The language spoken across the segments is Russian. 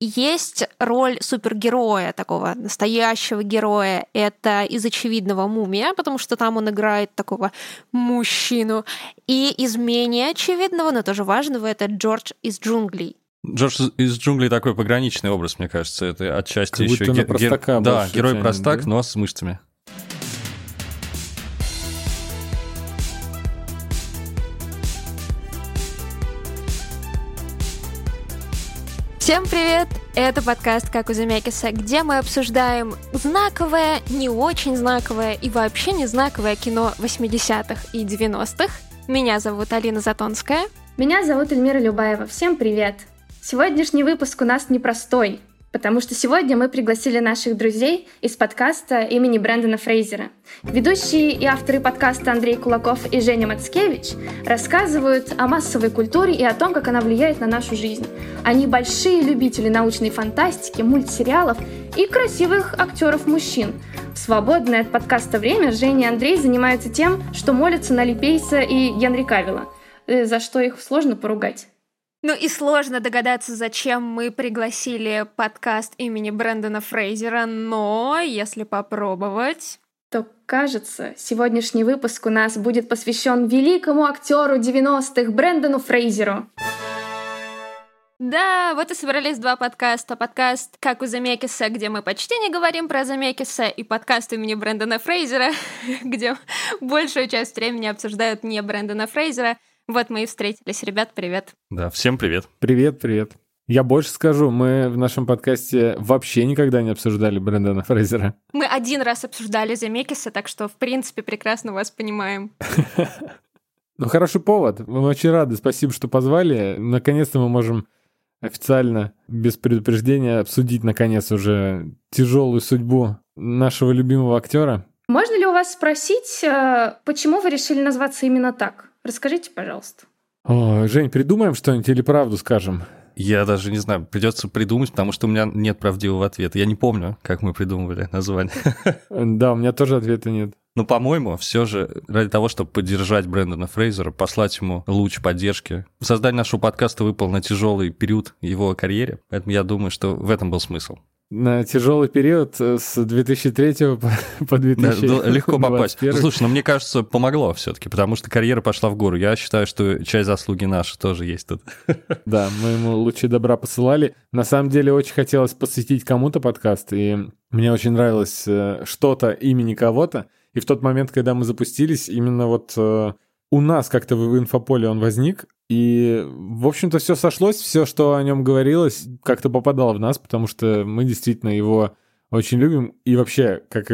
Есть роль супергероя, такого настоящего героя. Это из очевидного мумия, потому что там он играет такого мужчину. И из менее очевидного, но тоже важного, это Джордж из джунглей. Джордж из джунглей такой пограничный образ, мне кажется. Это отчасти как еще... Ге- простака да, герой-простак, да? но с мышцами. Всем привет! Это подкаст «Как у Замякиса», где мы обсуждаем знаковое, не очень знаковое и вообще не знаковое кино 80-х и 90-х. Меня зовут Алина Затонская. Меня зовут Эльмира Любаева. Всем привет! Сегодняшний выпуск у нас непростой потому что сегодня мы пригласили наших друзей из подкаста имени Брэндона Фрейзера. Ведущие и авторы подкаста Андрей Кулаков и Женя Мацкевич рассказывают о массовой культуре и о том, как она влияет на нашу жизнь. Они большие любители научной фантастики, мультсериалов и красивых актеров-мужчин. В свободное от подкаста время Женя и Андрей занимаются тем, что молятся на Липейса и Генри Кавилла, э, за что их сложно поругать. Ну и сложно догадаться, зачем мы пригласили подкаст имени Брэндона Фрейзера, но если попробовать... То, кажется, сегодняшний выпуск у нас будет посвящен великому актеру 90-х Брэндону Фрейзеру. Да, вот и собрались два подкаста. Подкаст «Как у Замекиса», где мы почти не говорим про Замекиса, и подкаст имени Брэндона Фрейзера, где большую часть времени обсуждают не Брэндона Фрейзера — вот мы и встретились. Ребят, привет. Да, всем привет. Привет, привет. Я больше скажу, мы в нашем подкасте вообще никогда не обсуждали Брэндона Фрейзера. Мы один раз обсуждали Замекиса, так что, в принципе, прекрасно вас понимаем. Ну, хороший повод. Мы очень рады. Спасибо, что позвали. Наконец-то мы можем официально, без предупреждения, обсудить, наконец, уже тяжелую судьбу нашего любимого актера. Можно ли у вас спросить, э, почему вы решили назваться именно так? Расскажите, пожалуйста. О, Жень, придумаем что-нибудь или правду скажем? Я даже не знаю, придется придумать, потому что у меня нет правдивого ответа. Я не помню, как мы придумывали название. Да, у меня тоже ответа нет. Но, по-моему, все же ради того, чтобы поддержать Брэндона Фрейзера, послать ему луч поддержки. Создание нашего подкаста выпал на тяжелый период его карьере, поэтому я думаю, что в этом был смысл на тяжелый период э, с 2003 по 2000. Да, легко попасть. Слушай, ну мне кажется, помогло все-таки, потому что карьера пошла в гору. Я считаю, что часть заслуги наши тоже есть тут. Да, мы ему лучи добра посылали. На самом деле очень хотелось посвятить кому-то подкаст, и мне очень нравилось э, что-то имени кого-то. И в тот момент, когда мы запустились, именно вот э, у нас как-то в инфополе он возник, и, в общем-то, все сошлось, все, что о нем говорилось, как-то попадало в нас, потому что мы действительно его очень любим. И вообще, как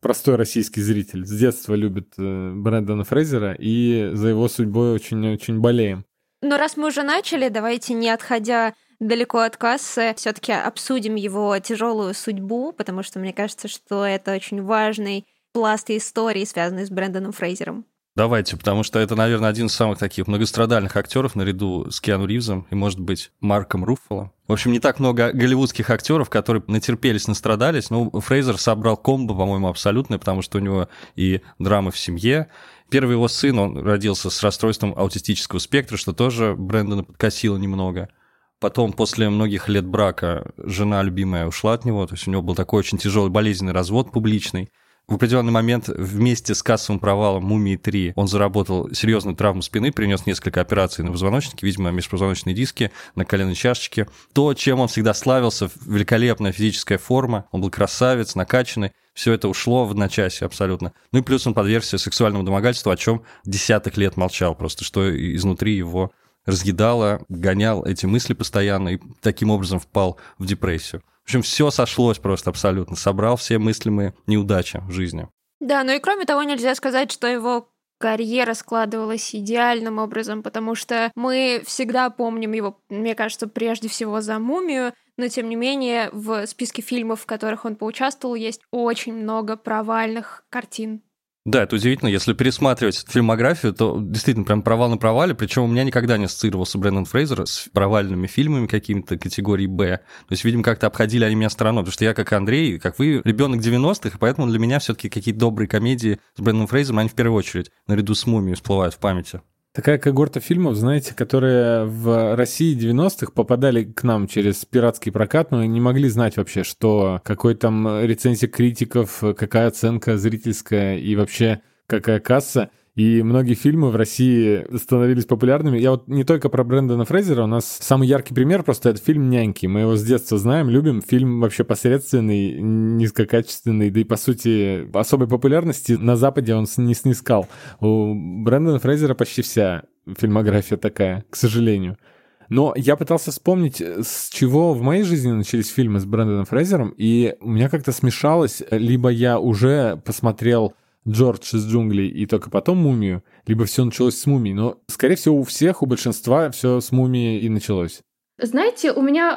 простой российский зритель, с детства любит э, Брэндона Фрейзера и за его судьбой очень-очень болеем. Но раз мы уже начали, давайте, не отходя далеко от кассы, все-таки обсудим его тяжелую судьбу, потому что мне кажется, что это очень важный пласт истории, связанный с Брэндоном Фрейзером. Давайте, потому что это, наверное, один из самых таких многострадальных актеров наряду с Киану Ривзом и, может быть, Марком Руффало. В общем, не так много голливудских актеров, которые натерпелись, настрадались. Ну, Фрейзер собрал комбо, по-моему, абсолютное, потому что у него и драмы в семье. Первый его сын, он родился с расстройством аутистического спектра, что тоже Брэндона подкосило немного. Потом, после многих лет брака, жена любимая ушла от него, то есть у него был такой очень тяжелый болезненный развод публичный. В определенный момент вместе с кассовым провалом «Мумии-3» он заработал серьезную травму спины, принес несколько операций на позвоночнике, видимо, межпозвоночные диски, на коленной чашечке. То, чем он всегда славился, великолепная физическая форма, он был красавец, накачанный, все это ушло в одночасье абсолютно. Ну и плюс он подвергся сексуальному домогательству, о чем десяток лет молчал, просто что изнутри его разъедало, гонял эти мысли постоянно и таким образом впал в депрессию. Общем, все сошлось просто абсолютно. Собрал все мыслимые неудачи в жизни. Да, ну и кроме того, нельзя сказать, что его карьера складывалась идеальным образом, потому что мы всегда помним его, мне кажется, прежде всего за «Мумию», но тем не менее в списке фильмов, в которых он поучаствовал, есть очень много провальных картин. Да, это удивительно. Если пересматривать фильмографию, то действительно прям провал на провале. Причем у меня никогда не ассоциировался Брэндон Фрейзер с провальными фильмами какими-то категории «Б». То есть, видимо, как-то обходили они меня стороной. Потому что я, как Андрей, как вы, ребенок 90-х, и поэтому для меня все таки какие-то добрые комедии с Брэндоном Фрейзером, они в первую очередь наряду с «Мумией» всплывают в памяти. Такая когорта фильмов, знаете, которые в России 90-х попадали к нам через пиратский прокат, но не могли знать вообще, что какой там рецензия критиков, какая оценка зрительская и вообще какая касса. И многие фильмы в России становились популярными. Я вот не только про Брэндона Фрейзера, у нас самый яркий пример просто это фильм «Няньки». Мы его с детства знаем, любим. Фильм вообще посредственный, низкокачественный, да и, по сути, особой популярности на Западе он не снискал. У Брэндона Фрейзера почти вся фильмография такая, к сожалению. Но я пытался вспомнить, с чего в моей жизни начались фильмы с Брэндоном Фрейзером, и у меня как-то смешалось, либо я уже посмотрел Джордж из джунглей и только потом мумию, либо все началось с мумии. Но, скорее всего, у всех, у большинства все с мумией и началось. Знаете, у меня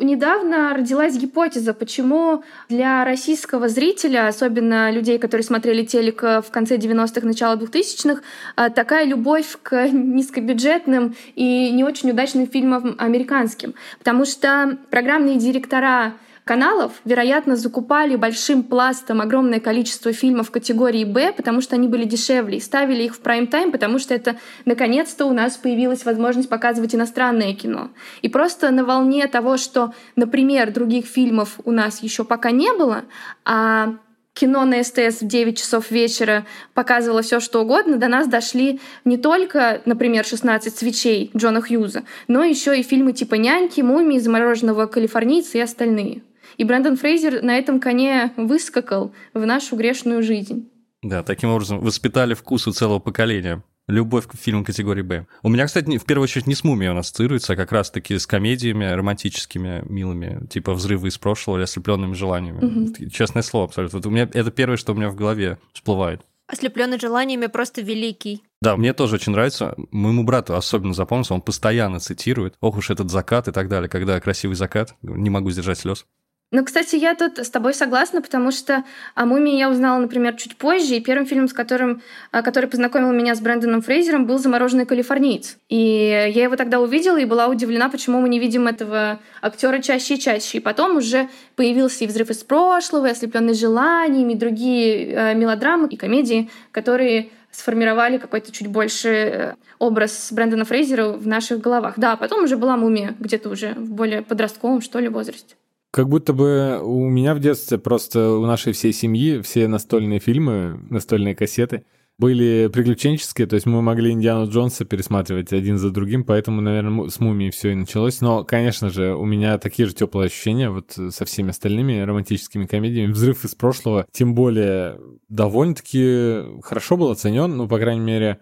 э, недавно родилась гипотеза, почему для российского зрителя, особенно людей, которые смотрели телек в конце 90-х, начало 2000-х, э, такая любовь к низкобюджетным и не очень удачным фильмам американским. Потому что программные директора каналов, вероятно, закупали большим пластом огромное количество фильмов категории «Б», потому что они были дешевле, и ставили их в прайм-тайм, потому что это, наконец-то, у нас появилась возможность показывать иностранное кино. И просто на волне того, что, например, других фильмов у нас еще пока не было, а кино на СТС в 9 часов вечера показывало все, что угодно, до нас дошли не только, например, «16 свечей» Джона Хьюза, но еще и фильмы типа «Няньки», «Мумии», «Замороженного калифорнийца» и остальные. И Брэндон Фрейзер на этом коне выскакал в нашу грешную жизнь. Да, таким образом воспитали вкус у целого поколения. Любовь к фильмам категории «Б». У меня, кстати, в первую очередь не с «Мумией» он ассоциируется, а как раз-таки с комедиями романтическими, милыми, типа «Взрывы из прошлого» или «Ослепленными желаниями». Угу. Честное слово, абсолютно. Вот у меня это первое, что у меня в голове всплывает. Ослепленный желаниями просто великий. Да, мне тоже очень нравится. Моему брату особенно запомнился, он постоянно цитирует. Ох уж этот закат и так далее. Когда красивый закат, не могу сдержать слез. Ну, кстати, я тут с тобой согласна, потому что о «Мумии» я узнала, например, чуть позже, и первым фильмом, с которым, а, который познакомил меня с Брэндоном Фрейзером, был «Замороженный калифорниец». И я его тогда увидела и была удивлена, почему мы не видим этого актера чаще и чаще. И потом уже появился и «Взрыв из прошлого», и «Ослепленный желаниями», и другие э, мелодрамы и комедии, которые сформировали какой-то чуть больше э, образ Брэндона Фрейзера в наших головах. Да, потом уже была «Мумия» где-то уже в более подростковом, что ли, возрасте. Как будто бы у меня в детстве просто у нашей всей семьи все настольные фильмы, настольные кассеты были приключенческие, то есть мы могли Индиану Джонса пересматривать один за другим, поэтому, наверное, с Мумией все и началось. Но, конечно же, у меня такие же теплые ощущения вот со всеми остальными романтическими комедиями. «Взрыв из прошлого», тем более, довольно-таки хорошо был оценен, ну, по крайней мере,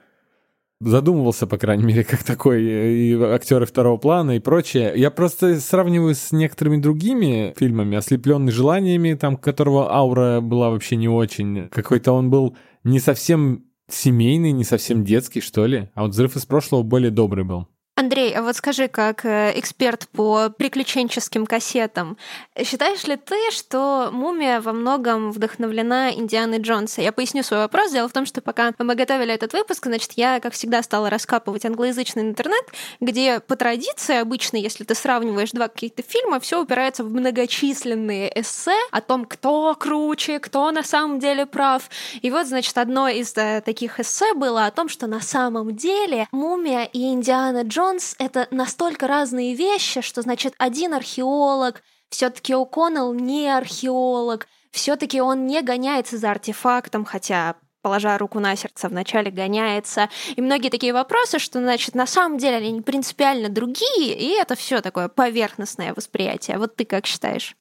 задумывался, по крайней мере, как такой, и актеры второго плана и прочее. Я просто сравниваю с некоторыми другими фильмами, ослепленный желаниями, там, которого аура была вообще не очень. Какой-то он был не совсем семейный, не совсем детский, что ли. А вот «Взрыв из прошлого» более добрый был. Андрей, а вот скажи, как э, эксперт по приключенческим кассетам, считаешь ли ты, что «Мумия» во многом вдохновлена Индианой Джонса? Я поясню свой вопрос. Дело в том, что пока мы готовили этот выпуск, значит, я, как всегда, стала раскапывать англоязычный интернет, где по традиции обычно, если ты сравниваешь два каких-то фильма, все упирается в многочисленные эссе о том, кто круче, кто на самом деле прав. И вот, значит, одно из э, таких эссе было о том, что на самом деле «Мумия» и Индиана Джонс Джонс — это настолько разные вещи, что, значит, один археолог, все-таки О'Коннелл не археолог, все-таки он не гоняется за артефактом, хотя положа руку на сердце, вначале гоняется. И многие такие вопросы, что, значит, на самом деле они принципиально другие, и это все такое поверхностное восприятие. Вот ты как считаешь?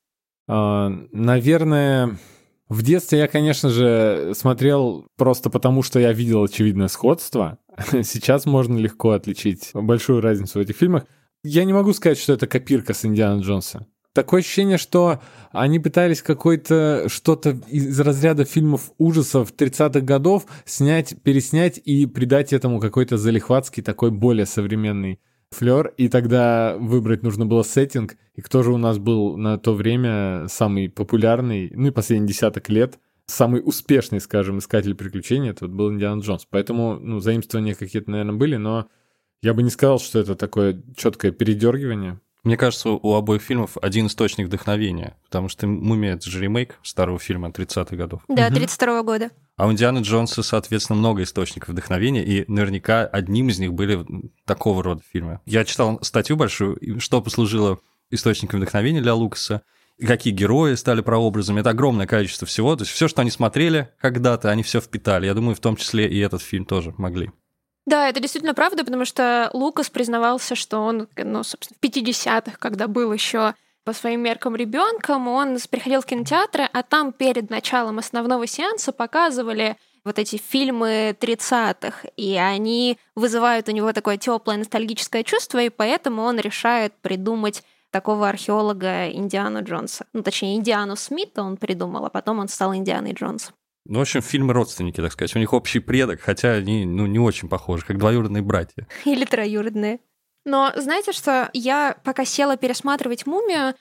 А, наверное, в детстве я, конечно же, смотрел просто потому, что я видел очевидное сходство. Сейчас можно легко отличить большую разницу в этих фильмах. Я не могу сказать, что это копирка с Индиана Джонса. Такое ощущение, что они пытались какой-то что-то из разряда фильмов ужасов 30-х годов снять, переснять и придать этому какой-то залихватский, такой более современный флер. И тогда выбрать нужно было сеттинг. И кто же у нас был на то время самый популярный, ну и последний десяток лет – самый успешный, скажем, искатель приключений, это вот был Индиана Джонс. Поэтому, ну, заимствования какие-то, наверное, были, но я бы не сказал, что это такое четкое передергивание. Мне кажется, у обоих фильмов один источник вдохновения, потому что «Мумия» — это же ремейк старого фильма 30-х годов. Да, 32 года. А у Индианы Джонса, соответственно, много источников вдохновения, и наверняка одним из них были такого рода фильмы. Я читал статью большую, что послужило источником вдохновения для Лукаса, какие герои стали прообразами. Это огромное количество всего. То есть все, что они смотрели когда-то, они все впитали. Я думаю, в том числе и этот фильм тоже могли. Да, это действительно правда, потому что Лукас признавался, что он, ну, собственно, в 50-х, когда был еще по своим меркам ребенком, он приходил в кинотеатры, а там перед началом основного сеанса показывали вот эти фильмы 30-х, и они вызывают у него такое теплое ностальгическое чувство, и поэтому он решает придумать такого археолога Индиану Джонса. Ну, точнее, Индиану Смита он придумал, а потом он стал Индианой Джонсом. Ну, в общем, фильмы родственники, так сказать. У них общий предок, хотя они ну, не очень похожи, как двоюродные братья. Или троюродные. Но знаете что, я пока села пересматривать «Мумию»,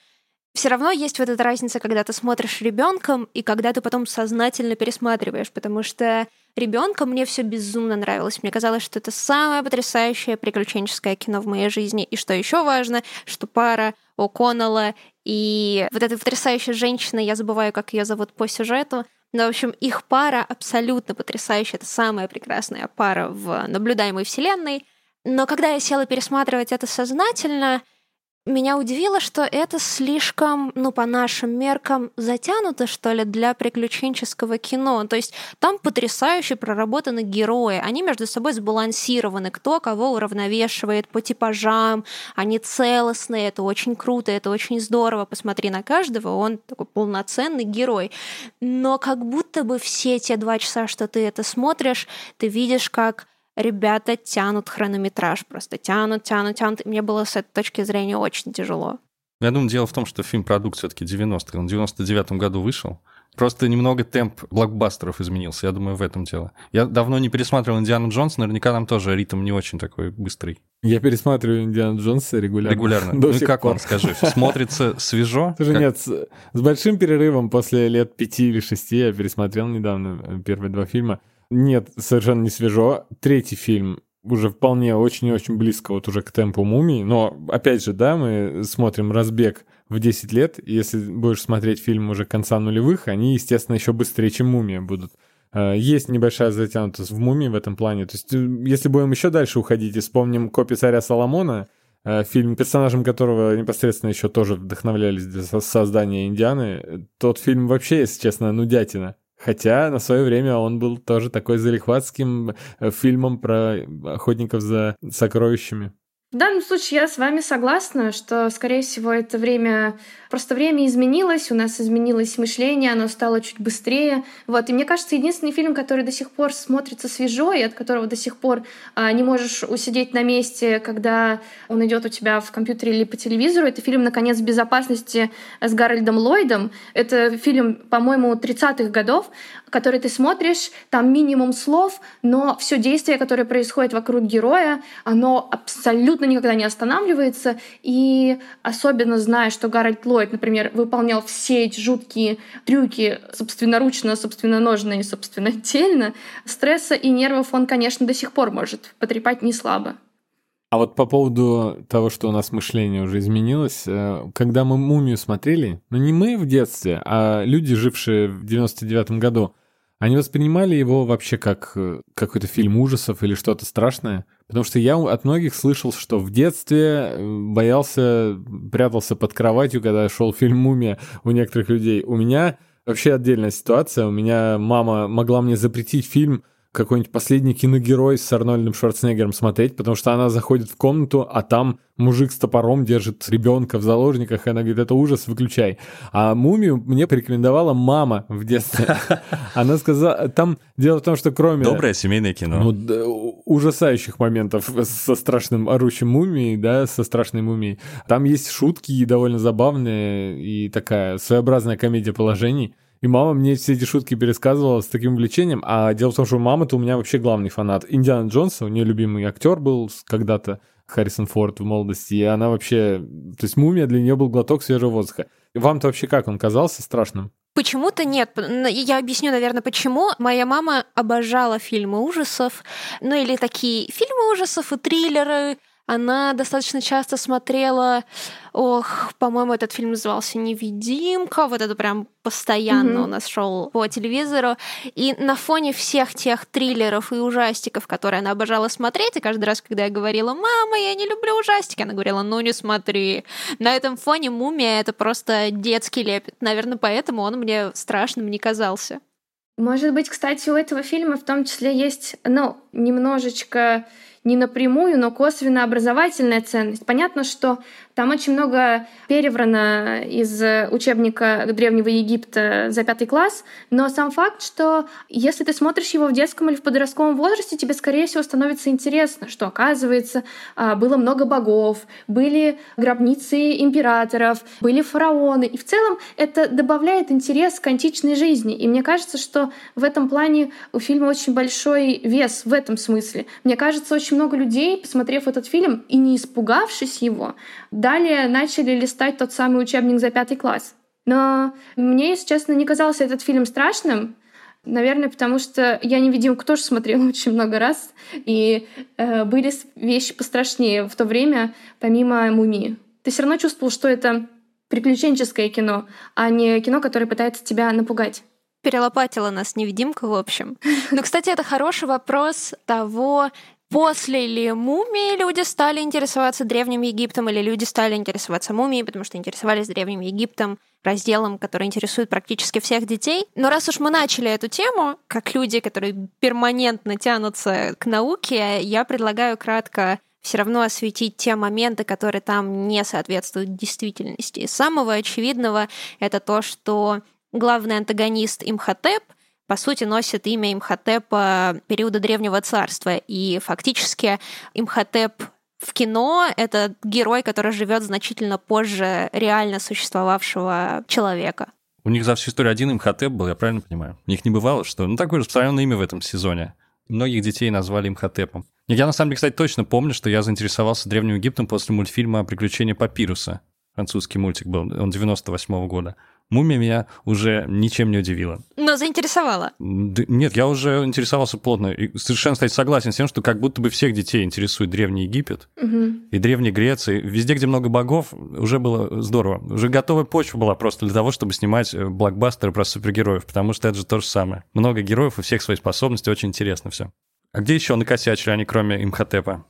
все равно есть вот эта разница, когда ты смотришь ребенком и когда ты потом сознательно пересматриваешь, потому что ребенком мне все безумно нравилось. Мне казалось, что это самое потрясающее приключенческое кино в моей жизни. И что еще важно, что пара О'Коннелла и вот эта потрясающая женщина, я забываю, как ее зовут по сюжету, но, в общем, их пара абсолютно потрясающая. Это самая прекрасная пара в наблюдаемой вселенной. Но когда я села пересматривать это сознательно, меня удивило, что это слишком, ну, по нашим меркам, затянуто, что ли, для приключенческого кино. То есть там потрясающе проработаны герои. Они между собой сбалансированы. Кто кого уравновешивает по типажам. Они целостные. Это очень круто, это очень здорово. Посмотри на каждого, он такой полноценный герой. Но как будто бы все те два часа, что ты это смотришь, ты видишь, как ребята тянут хронометраж, просто тянут, тянут, тянут. И мне было с этой точки зрения очень тяжело. Я думаю, дело в том, что фильм продукт все-таки 90-х. Он в 99-м году вышел. Просто немного темп блокбастеров изменился. Я думаю, в этом дело. Я давно не пересматривал Индиану Джонс, наверняка там тоже ритм не очень такой быстрый. Я пересматриваю Индиану Джонса регулярно. Регулярно. ну как пор. он, скажи? Смотрится свежо? Слушай, как... нет, с, с большим перерывом после лет пяти или шести я пересмотрел недавно первые два фильма. Нет, совершенно не свежо. Третий фильм уже вполне очень-очень близко вот уже к темпу мумии. Но, опять же, да, мы смотрим разбег в 10 лет. Если будешь смотреть фильм уже конца нулевых, они, естественно, еще быстрее, чем мумия будут. Э, есть небольшая затянутость в мумии в этом плане. То есть, э, если будем еще дальше уходить и вспомним «Копи царя Соломона», э, фильм, персонажем которого непосредственно еще тоже вдохновлялись для создания Индианы, тот фильм вообще, если честно, нудятина. Хотя на свое время он был тоже такой залихватским э, фильмом про охотников за сокровищами. В данном случае я с вами согласна, что, скорее всего, это время Просто время изменилось, у нас изменилось мышление, оно стало чуть быстрее. Вот. И мне кажется, единственный фильм, который до сих пор смотрится свежо, и от которого до сих пор а, не можешь усидеть на месте, когда он идет у тебя в компьютере или по телевизору, это фильм «Наконец безопасности» с Гарольдом Ллойдом. Это фильм, по-моему, 30-х годов, который ты смотришь, там минимум слов, но все действие, которое происходит вокруг героя, оно абсолютно никогда не останавливается. И особенно зная, что Гарольд Ллойд например, выполнял все эти жуткие трюки собственноручно, собственноножно и собственнотельно, стресса и нервов он, конечно, до сих пор может потрепать не слабо. А вот по поводу того, что у нас мышление уже изменилось, э, когда мы «Мумию» смотрели, ну не мы в детстве, а люди, жившие в 99-м году, они воспринимали его вообще как э, какой-то фильм ужасов или что-то страшное? Потому что я от многих слышал, что в детстве э, боялся, прятался под кроватью, когда шел фильм «Мумия» у некоторых людей. У меня вообще отдельная ситуация. У меня мама могла мне запретить фильм какой-нибудь последний киногерой с Арнольдом Шварценеггером смотреть, потому что она заходит в комнату, а там мужик с топором держит ребенка в заложниках, и она говорит, это ужас, выключай. А «Мумию» мне порекомендовала мама в детстве. Она сказала, там дело в том, что кроме... Доброе семейное кино. Ну, ужасающих моментов со страшным орущим мумией, да, со страшной мумией, там есть шутки довольно забавные и такая своеобразная комедия положений. И мама мне все эти шутки пересказывала с таким увлечением. А дело в том, что мама-то у меня вообще главный фанат. Индиана Джонса, у нее любимый актер был когда-то, Харрисон Форд в молодости. И она вообще... То есть мумия для нее был глоток свежего воздуха. Вам-то вообще как он казался страшным? Почему-то нет. Я объясню, наверное, почему. Моя мама обожала фильмы ужасов, ну или такие фильмы ужасов и триллеры, Она достаточно часто смотрела, ох, по-моему, этот фильм назывался «Невидимка», вот это прям постоянно mm-hmm. у нас шел по телевизору. И на фоне всех тех триллеров и ужастиков, которые она обожала смотреть, и каждый раз, когда я говорила, мама, я не люблю ужастики, она говорила, ну не смотри. На этом фоне «Мумия» — это просто детский лепет. Наверное, поэтому он мне страшным не казался. Может быть, кстати, у этого фильма в том числе есть, ну, немножечко не напрямую, но косвенно образовательная ценность. Понятно, что там очень много переврано из учебника Древнего Египта за пятый класс, но сам факт, что если ты смотришь его в детском или в подростковом возрасте, тебе, скорее всего, становится интересно, что, оказывается, а, было много богов, были гробницы императоров, были фараоны, и в целом это добавляет интерес к античной жизни. И мне кажется, что в этом плане у фильма очень большой вес в этом смысле. Мне кажется, очень много людей, посмотрев этот фильм и не испугавшись его, Далее начали листать тот самый учебник за пятый класс. Но мне, если честно, не казался этот фильм страшным. Наверное, потому что я «Невидимку» тоже смотрела очень много раз, и э, были вещи пострашнее в то время, помимо «Мумии». Ты все равно чувствовал, что это приключенческое кино, а не кино, которое пытается тебя напугать перелопатила нас невидимка, в общем. Но, кстати, это хороший вопрос того, После ли мумии люди стали интересоваться Древним Египтом, или люди стали интересоваться мумией, потому что интересовались Древним Египтом, разделом, который интересует практически всех детей. Но раз уж мы начали эту тему, как люди, которые перманентно тянутся к науке, я предлагаю кратко все равно осветить те моменты, которые там не соответствуют действительности. Самого очевидного это то, что главный антагонист Имхотеп — по сути, носит имя Имхотепа периода Древнего Царства. И фактически Имхотеп в кино это герой, который живет значительно позже реально существовавшего человека. У них за всю историю один Имхотеп был, я правильно понимаю? У них не бывало, что... Ну, такое распространенное имя в этом сезоне. Многих детей назвали Имхотепом. Я, на самом деле, кстати, точно помню, что я заинтересовался Древним Египтом после мультфильма «Приключения Папируса». Французский мультик был, он 98 -го года. Мумия меня уже ничем не удивила. Но заинтересовала. нет, я уже интересовался плотно. И совершенно, кстати, согласен с тем, что как будто бы всех детей интересует Древний Египет угу. и Древняя Греция. Везде, где много богов, уже было здорово. Уже готовая почва была просто для того, чтобы снимать э, блокбастеры про супергероев, потому что это же то же самое. Много героев, у всех свои способности, очень интересно все. А где еще накосячили они, кроме Имхотепа?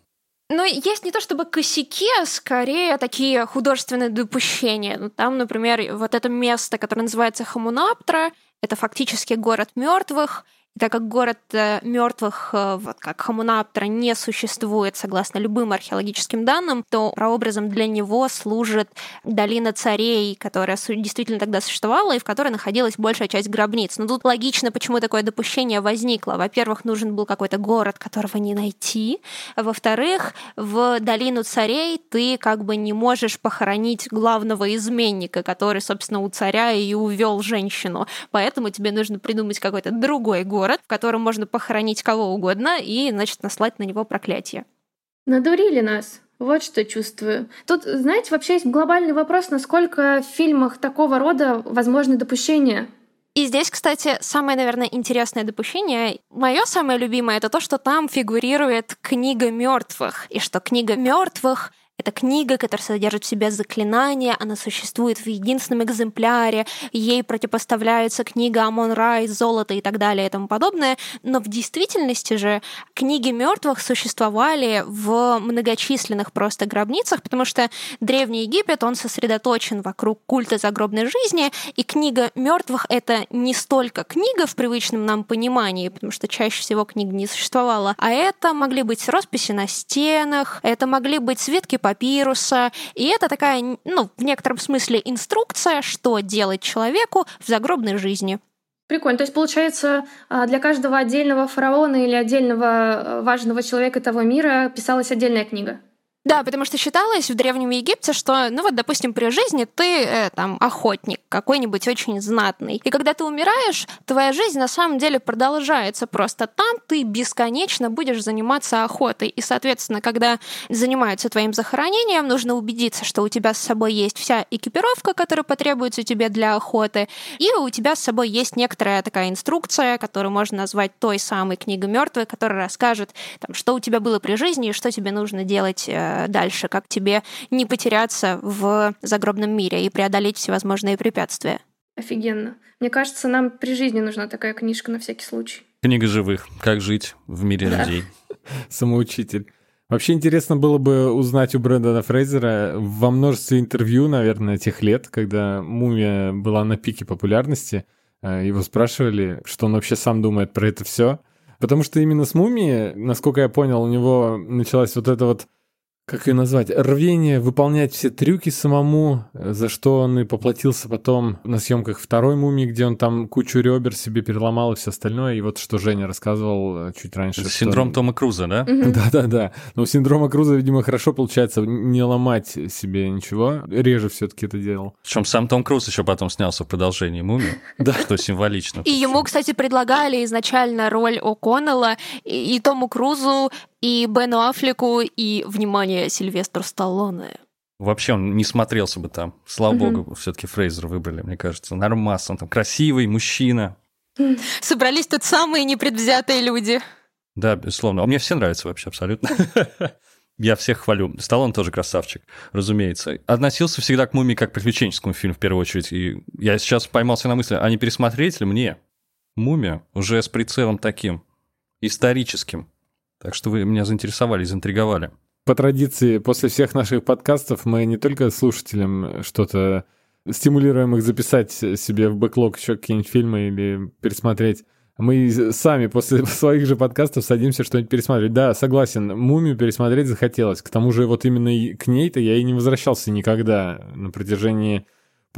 Ну, есть не то чтобы косяки, а скорее такие художественные допущения. Ну, там, например, вот это место, которое называется Хамунаптра, это фактически город мертвых, так как город э, мертвых, э, вот как Хамунаптра, не существует согласно любым археологическим данным, то прообразом для него служит долина царей, которая действительно тогда существовала и в которой находилась большая часть гробниц. Но тут логично, почему такое допущение возникло. Во-первых, нужен был какой-то город, которого не найти. Во-вторых, в долину царей ты как бы не можешь похоронить главного изменника, который, собственно, у царя и увел женщину. Поэтому тебе нужно придумать какой-то другой город, город, в котором можно похоронить кого угодно и, значит, наслать на него проклятие. Надурили нас. Вот что чувствую. Тут, знаете, вообще есть глобальный вопрос, насколько в фильмах такого рода возможны допущения. И здесь, кстати, самое, наверное, интересное допущение, мое самое любимое, это то, что там фигурирует книга мертвых, и что книга мертвых это книга, которая содержит в себе заклинания, она существует в единственном экземпляре, ей противопоставляется книга Амон-Рай, золото и так далее и тому подобное. Но в действительности же книги мертвых существовали в многочисленных просто гробницах, потому что Древний Египет, он сосредоточен вокруг культа загробной жизни, и книга мертвых это не столько книга в привычном нам понимании, потому что чаще всего книг не существовало, а это могли быть росписи на стенах, это могли быть свитки папируса. И это такая, ну, в некотором смысле инструкция, что делать человеку в загробной жизни. Прикольно. То есть, получается, а, для каждого отдельного фараона или отдельного э, важного человека того мира писалась отдельная книга? Да, потому что считалось в Древнем Египте, что, ну вот, допустим, при жизни ты э, там охотник какой-нибудь очень знатный. И когда ты умираешь, твоя жизнь на самом деле продолжается просто. Там ты бесконечно будешь заниматься охотой. И, соответственно, когда занимаются твоим захоронением, нужно убедиться, что у тебя с собой есть вся экипировка, которая потребуется тебе для охоты, и у тебя с собой есть некоторая такая инструкция, которую можно назвать той самой книгой мертвой, которая расскажет, там, что у тебя было при жизни и что тебе нужно делать э, дальше, как тебе не потеряться в загробном мире и преодолеть всевозможные препятствия. Офигенно. Мне кажется, нам при жизни нужна такая книжка на всякий случай. Книга живых. Как жить в мире да. людей. Самоучитель. Вообще интересно было бы узнать у Брэндона Фрейзера во множестве интервью, наверное, тех лет, когда «Мумия» была на пике популярности. Э, его спрашивали, что он вообще сам думает про это все. Потому что именно с «Мумией», насколько я понял, у него началась вот эта вот как ее назвать, рвение выполнять все трюки самому, за что он и поплатился потом на съемках второй мумии, где он там кучу ребер себе переломал и все остальное. И вот что Женя рассказывал э, чуть раньше. Это синдром что... Тома Круза, да? Да-да-да. Но у синдрома Круза, видимо, хорошо получается не ломать себе ничего. Реже все-таки это делал. Причем сам Том Круз еще потом снялся в продолжении мумии, да. что символично. И ему, кстати, предлагали изначально роль О'Коннелла, и Тому Крузу и Бену Аффлеку, и, внимание, Сильвестр Сталлоне. Вообще он не смотрелся бы там. Слава угу. богу, все-таки Фрейзер выбрали, мне кажется. Нормас, он там красивый мужчина. Собрались тут самые непредвзятые люди. Да, безусловно. А мне все нравятся вообще абсолютно. Я всех хвалю. Сталлоне тоже красавчик, разумеется. Относился всегда к «Мумии» как к приключенческому фильму в первую очередь. И я сейчас поймался на мысли, а не пересмотреть ли мне «Мумия» уже с прицелом таким историческим, так что вы меня заинтересовали, заинтриговали. По традиции, после всех наших подкастов мы не только слушателям что-то стимулируем их записать себе в бэклог еще какие-нибудь фильмы или пересмотреть. Мы сами после своих же подкастов садимся что-нибудь пересматривать. Да, согласен, «Мумию» пересмотреть захотелось. К тому же вот именно к ней-то я и не возвращался никогда на протяжении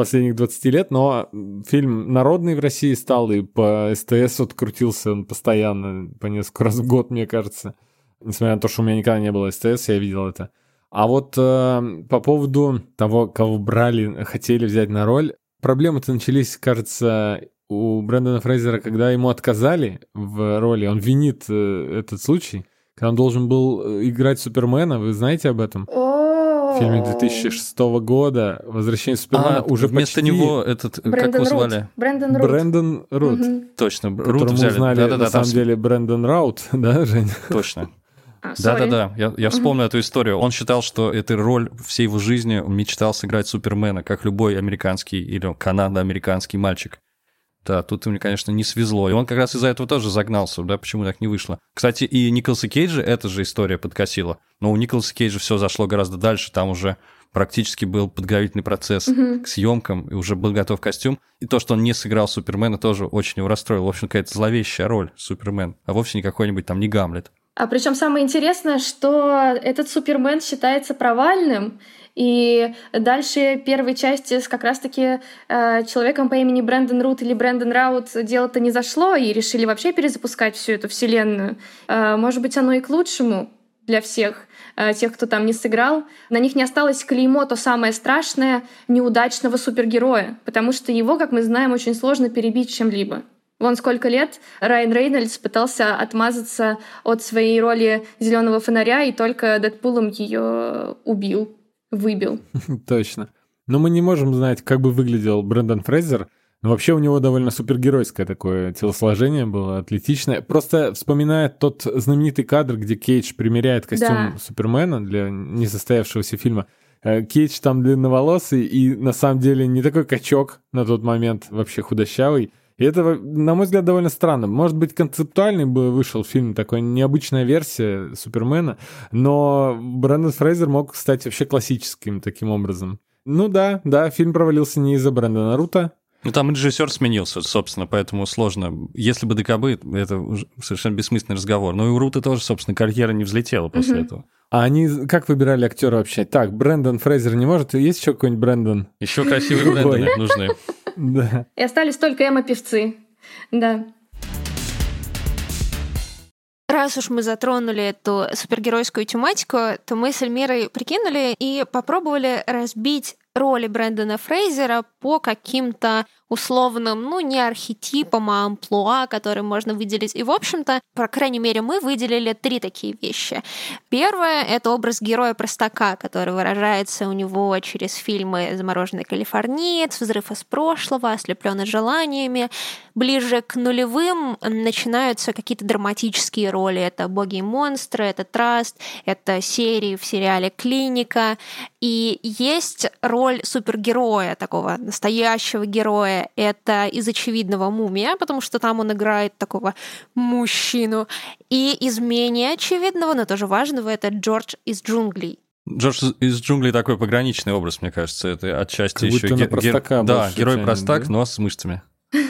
последних 20 лет, но фильм народный в России стал, и по СТС вот крутился он постоянно, по несколько раз в год, мне кажется. Несмотря на то, что у меня никогда не было СТС, я видел это. А вот э, по поводу того, кого брали, хотели взять на роль, проблемы-то начались, кажется, у Брэндона Фрейзера, когда ему отказали в роли. Он винит э, этот случай, когда он должен был э, играть Супермена. Вы знаете об этом? В фильме 2006 года «Возвращение Супермена» а, уже вместо почти... него этот, Брэндон как его звали? Брэндон Рут. Брэндон Рут. Угу. Точно, Рут взяли. узнали, да, да, да, на самом деле, Брэндон Раут, да, Жень? Точно. Да-да-да, я, я вспомнил эту историю. Он считал, что эта роль всей его жизни, он мечтал сыграть Супермена, как любой американский или канадо-американский мальчик. Да, тут мне, конечно, не свезло. И он как раз из-за этого тоже загнался, да, почему так не вышло. Кстати, и Николаса Кейджа эта же история подкосила. Но у Николаса Кейджа все зашло гораздо дальше, там уже практически был подготовительный процесс mm-hmm. к съемкам, и уже был готов костюм. И то, что он не сыграл Супермена, тоже очень его расстроило. В общем, какая-то зловещая роль Супермен, а вовсе не какой-нибудь там не Гамлет. А причем самое интересное, что этот Супермен считается провальным, и дальше первой части с как раз-таки э, человеком по имени Брэндон Рут или Брэндон Раут дело-то не зашло, и решили вообще перезапускать всю эту вселенную. Э, может быть, оно и к лучшему для всех э, тех, кто там не сыграл. На них не осталось клеймо то самое страшное неудачного супергероя, потому что его, как мы знаем, очень сложно перебить чем-либо. Вон сколько лет Райан Рейнольдс пытался отмазаться от своей роли зеленого фонаря и только Дэдпулом ее убил выбил. Точно. Но мы не можем знать, как бы выглядел Брэндон Фрейзер, но вообще у него довольно супергеройское такое телосложение было, атлетичное. Просто вспоминая тот знаменитый кадр, где Кейдж примеряет костюм да. Супермена для несостоявшегося фильма, э, Кейдж там длинноволосый и на самом деле не такой качок на тот момент, вообще худощавый. И это, на мой взгляд, довольно странно. Может быть, концептуальный бы вышел фильм, такой необычная версия Супермена, но Брэндон Фрейзер мог стать вообще классическим таким образом. Ну да, да, фильм провалился не из-за Брэндона Рута, ну, там режиссер сменился, собственно, поэтому сложно. Если бы ДКБ, это совершенно бессмысленный разговор. Но и у Рута тоже, собственно, карьера не взлетела после угу. этого. А они как выбирали актера вообще? Так, Брэндон Фрейзер не может? Есть еще какой-нибудь Брэндон? Еще красивые Брэндоны нужны. Да. И остались только эмо-певцы. Да. Раз уж мы затронули эту супергеройскую тематику, то мы с Эльмирой прикинули и попробовали разбить роли Брэндона Фрейзера по каким-то условным, ну, не архетипом, а амплуа, который можно выделить. И, в общем-то, по крайней мере, мы выделили три такие вещи. Первое — это образ героя-простака, который выражается у него через фильмы «Замороженный калифорниец», «Взрыв из прошлого», «Ослепленный желаниями». Ближе к нулевым начинаются какие-то драматические роли. Это «Боги и монстры», это «Траст», это серии в сериале «Клиника». И есть роль супергероя, такого настоящего героя, это из очевидного мумия, потому что там он играет такого мужчину. И из менее очевидного, но тоже важного, это Джордж из джунглей. Джордж из джунглей такой пограничный образ, мне кажется. Это отчасти как еще ге- ге- да, герой-простак, да? но с мышцами.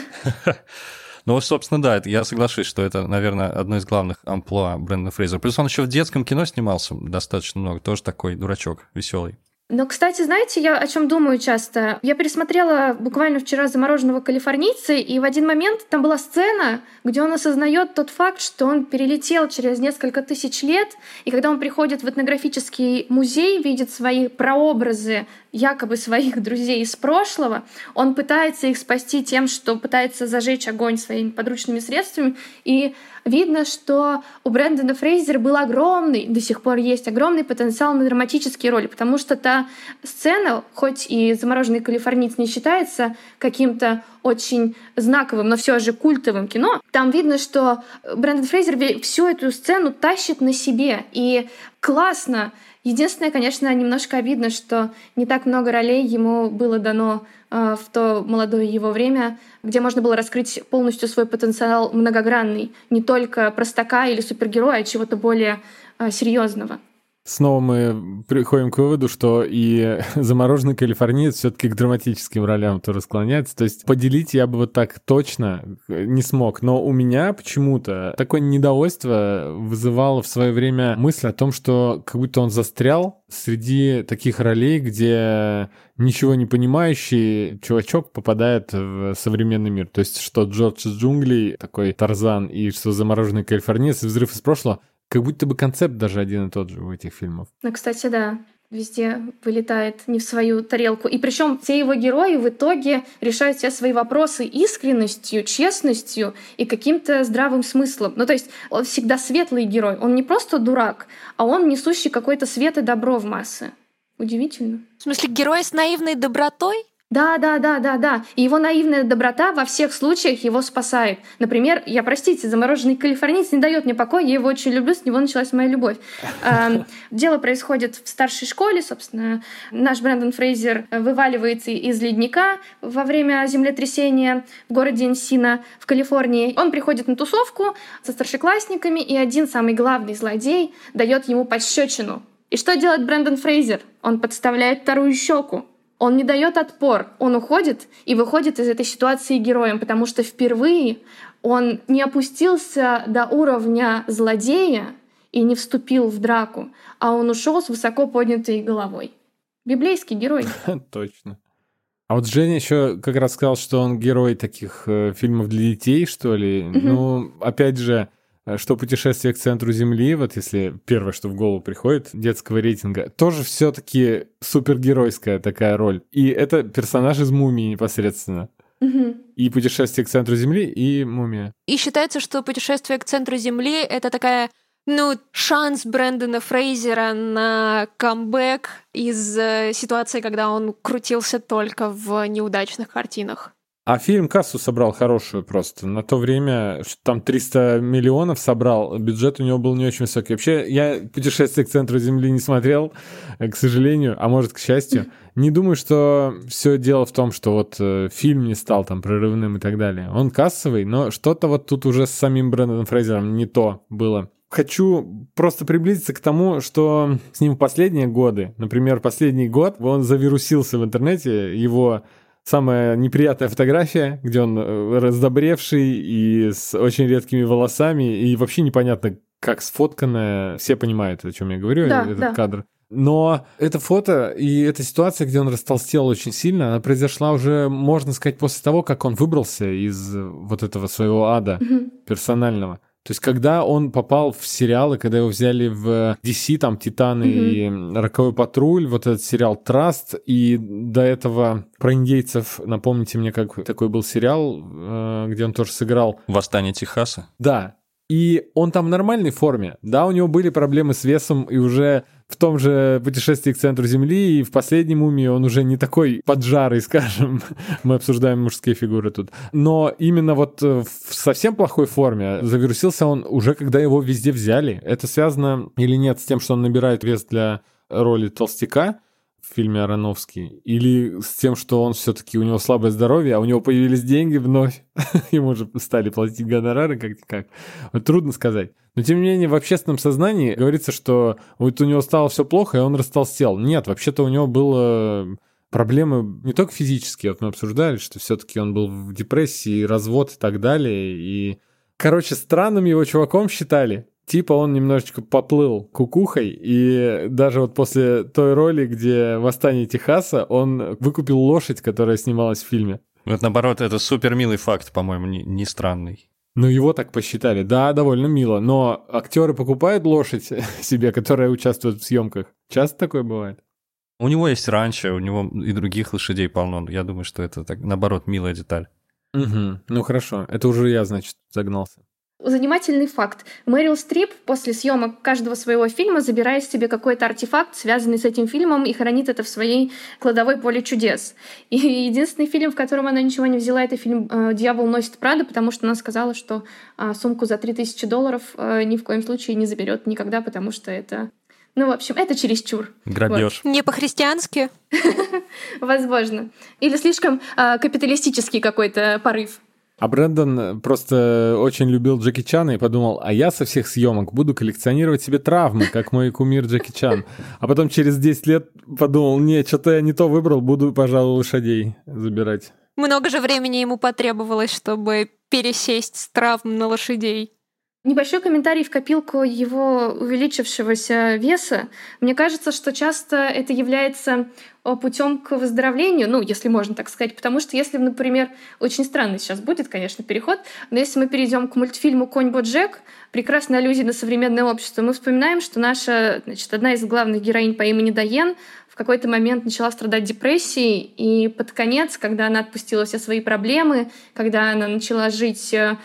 Ну, собственно, да, это, я соглашусь, что это, наверное, одно из главных амплуа Брэндона Фрейзера. Плюс он еще в детском кино снимался достаточно много, тоже такой дурачок веселый. Но, кстати, знаете, я о чем думаю часто? Я пересмотрела буквально вчера «Замороженного калифорнийца», и в один момент там была сцена, где он осознает тот факт, что он перелетел через несколько тысяч лет, и когда он приходит в этнографический музей, видит свои прообразы якобы своих друзей из прошлого, он пытается их спасти тем, что пытается зажечь огонь своими подручными средствами, и видно, что у Брэндона Фрейзера был огромный, до сих пор есть огромный потенциал на драматические роли, потому что та сцена, хоть и «Замороженный калифорниец» не считается каким-то очень знаковым, но все же культовым кино, там видно, что Брэндон Фрейзер всю эту сцену тащит на себе. И классно. Единственное, конечно, немножко обидно, что не так много ролей ему было дано э, в то молодое его время, где можно было раскрыть полностью свой потенциал многогранный, не только простака или супергероя, а чего-то более э, серьезного. Снова мы приходим к выводу, что и замороженный калифорниец все-таки к драматическим ролям тоже склоняется. То есть поделить я бы вот так точно не смог. Но у меня почему-то такое недовольство вызывало в свое время мысль о том, что как будто он застрял среди таких ролей, где ничего не понимающий чувачок попадает в современный мир. То есть, что Джордж из джунглей, такой Тарзан, и что замороженный калифорниец, и взрыв из прошлого — как будто бы концепт даже один и тот же у этих фильмов. Ну, кстати, да. Везде вылетает не в свою тарелку. И причем все его герои в итоге решают все свои вопросы искренностью, честностью и каким-то здравым смыслом. Ну, то есть он всегда светлый герой. Он не просто дурак, а он несущий какой-то свет и добро в массы. Удивительно. В смысле, герой с наивной добротой? Да, да, да, да, да. И его наивная доброта во всех случаях его спасает. Например, я, простите, замороженный калифорниец не дает мне покоя, я его очень люблю, с него началась моя любовь. Эм, дело происходит в старшей школе, собственно. Наш Брэндон Фрейзер вываливается из ледника во время землетрясения в городе Энсина в Калифорнии. Он приходит на тусовку со старшеклассниками, и один самый главный злодей дает ему пощечину. И что делает Брэндон Фрейзер? Он подставляет вторую щеку. Он не дает отпор, он уходит и выходит из этой ситуации героем, потому что впервые он не опустился до уровня злодея и не вступил в драку, а он ушел с высоко поднятой головой. Библейский герой. Точно. А вот Женя еще как раз сказал, что он герой таких э, фильмов для детей, что ли. Ну, опять же, что путешествие к центру Земли, вот если первое, что в голову приходит, детского рейтинга, тоже все-таки супергеройская такая роль. И это персонаж из мумии непосредственно. И путешествие к центру Земли, и мумия. И считается, что путешествие к центру Земли это такая ну, шанс Брэндона Фрейзера на камбэк из э, ситуации, когда он крутился только в неудачных картинах. А фильм кассу собрал хорошую просто. На то время, что там 300 миллионов собрал, бюджет у него был не очень высокий. Вообще, я «Путешествие к центру Земли» не смотрел, э, к сожалению, а может, к счастью. Не думаю, что все дело в том, что вот э, фильм не стал там прорывным и так далее. Он кассовый, но что-то вот тут уже с самим Брэндоном Фрейзером не то было. Хочу просто приблизиться к тому, что с ним в последние годы, например, последний год, он завирусился в интернете, его самая неприятная фотография, где он э, раздобревший и с очень редкими волосами, и вообще непонятно, как сфотканная. Все понимают, о чем я говорю, да, этот да. кадр. Но это фото и эта ситуация, где он растолстел очень сильно, она произошла уже, можно сказать, после того, как он выбрался из вот этого своего ада Мгм. персонального. То есть, когда он попал в сериалы, когда его взяли в DC, там, Титаны mm-hmm. и Роковой патруль, вот этот сериал Траст, и до этого про индейцев, напомните мне, как такой был сериал, э, где он тоже сыграл. Восстание Техаса. Да, и он там в нормальной форме. Да, у него были проблемы с весом, и уже в том же путешествии к центру Земли, и в последнем мумии он уже не такой поджарый, скажем. Мы обсуждаем мужские фигуры тут. Но именно вот в совсем плохой форме завирусился он уже, когда его везде взяли. Это связано или нет с тем, что он набирает вес для роли толстяка, в фильме Ароновский, или с тем, что он все-таки у него слабое здоровье, а у него появились деньги вновь, ему же стали платить гонорары как-никак. Вот трудно сказать. Но тем не менее в общественном сознании говорится, что вот у него стало все плохо, и он растолстел. Нет, вообще-то у него было проблемы не только физические, вот мы обсуждали, что все-таки он был в депрессии, развод и так далее, и Короче, странным его чуваком считали типа он немножечко поплыл кукухой, и даже вот после той роли, где «Восстание Техаса», он выкупил лошадь, которая снималась в фильме. Вот наоборот, это супер милый факт, по-моему, не, не странный. Ну, его так посчитали. Да, довольно мило. Но актеры покупают лошадь себе, которая участвует в съемках. Часто такое бывает? У него есть раньше, у него и других лошадей полно. Я думаю, что это так, наоборот, милая деталь. Угу. Ну хорошо. Это уже я, значит, загнался. Занимательный факт. Мэрил Стрип после съемок каждого своего фильма забирает себе какой-то артефакт, связанный с этим фильмом, и хранит это в своей кладовой поле чудес. И единственный фильм, в котором она ничего не взяла, это фильм э, «Дьявол носит Прада», потому что она сказала, что а, сумку за 3000 долларов э, ни в коем случае не заберет никогда, потому что это ну, в общем, это чересчур. Грабеж. Вот. Не по-христиански? Возможно. Или слишком э, капиталистический какой-то порыв. А Брэндон просто очень любил Джеки Чана и подумал, а я со всех съемок буду коллекционировать себе травмы, как мой кумир Джеки Чан. А потом через 10 лет подумал, не, что-то я не то выбрал, буду, пожалуй, лошадей забирать. Много же времени ему потребовалось, чтобы пересесть с травм на лошадей. Небольшой комментарий в копилку его увеличившегося веса. Мне кажется, что часто это является путем к выздоровлению, ну, если можно так сказать, потому что если, например, очень странный сейчас будет, конечно, переход, но если мы перейдем к мультфильму «Конь Боджек», прекрасная аллюзия на современное общество, мы вспоминаем, что наша, значит, одна из главных героинь по имени Дайен в какой-то момент начала страдать депрессией, и под конец, когда она отпустила все свои проблемы, когда она начала жить э,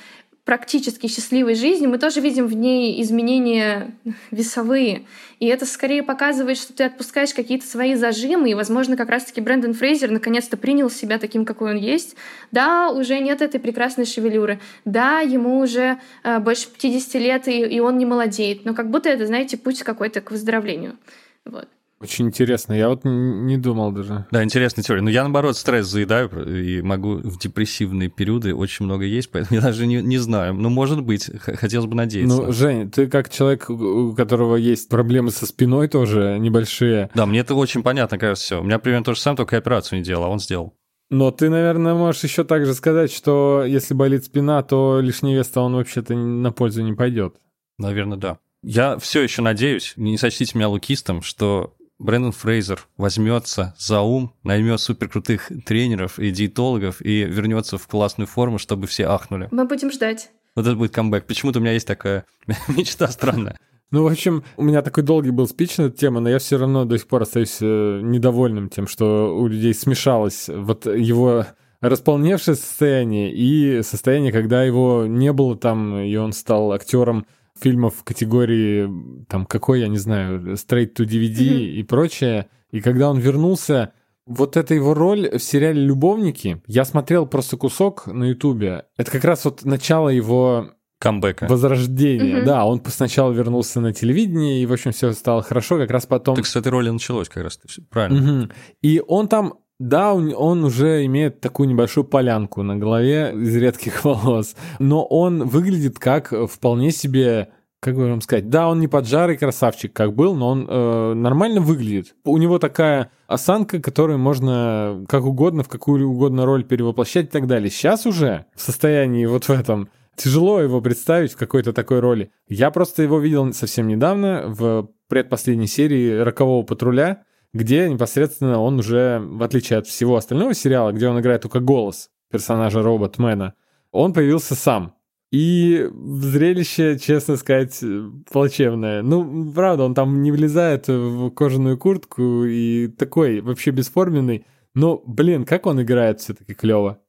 практически счастливой жизни, мы тоже видим в ней изменения весовые. И это скорее показывает, что ты отпускаешь какие-то свои зажимы, и, возможно, как раз-таки Брэндон Фрейзер наконец-то принял себя таким, какой он есть. Да, уже нет этой прекрасной шевелюры. Да, ему уже э, больше 50 лет, и, и он не молодеет. Но как будто это, знаете, путь какой-то к выздоровлению. Вот. Очень интересно, я вот не думал даже. Да, интересная теория. Но я, наоборот, стресс заедаю и могу в депрессивные периоды очень много есть, поэтому я даже не, не знаю. Ну, может быть, хотелось бы надеяться. Ну, Жень, ты как человек, у которого есть проблемы со спиной тоже небольшие. Да, мне это очень понятно, кажется, все. У меня примерно то же самое, только операцию не делал, а он сделал. Но ты, наверное, можешь еще также сказать, что если болит спина, то лишний вес, то он вообще-то на пользу не пойдет. Наверное, да. Я все еще надеюсь, не сочтите меня лукистом, что Брэндон Фрейзер возьмется за ум, наймет суперкрутых тренеров и диетологов и вернется в классную форму, чтобы все ахнули. Мы будем ждать. Вот это будет камбэк. Почему-то у меня есть такая мечта странная. Ну, в общем, у меня такой долгий был спич на эту тему, но я все равно до сих пор остаюсь э, недовольным тем, что у людей смешалось вот его располневшее состояние и состояние, когда его не было там, и он стал актером фильмов в категории, там, какой, я не знаю, straight to DVD mm-hmm. и прочее. И когда он вернулся, вот эта его роль в сериале «Любовники», я смотрел просто кусок на Ютубе. Это как раз вот начало его камбэка. Возрождение, mm-hmm. да. Он сначала вернулся на телевидение, и, в общем, все стало хорошо, как раз потом... Так с этой роли началось как раз, правильно. Mm-hmm. И он там да, он уже имеет такую небольшую полянку на голове из редких волос, но он выглядит как вполне себе как бы вам сказать, да, он не поджарый красавчик, как был, но он э, нормально выглядит. У него такая осанка, которую можно как угодно, в какую угодно роль перевоплощать и так далее. Сейчас уже в состоянии вот в этом тяжело его представить в какой-то такой роли. Я просто его видел совсем недавно в предпоследней серии «Рокового патруля», где непосредственно он уже, в отличие от всего остального сериала, где он играет только голос персонажа Роботмена, он появился сам. И зрелище, честно сказать, плачевное. Ну, правда, он там не влезает в кожаную куртку и такой вообще бесформенный. Но, блин, как он играет все-таки клево.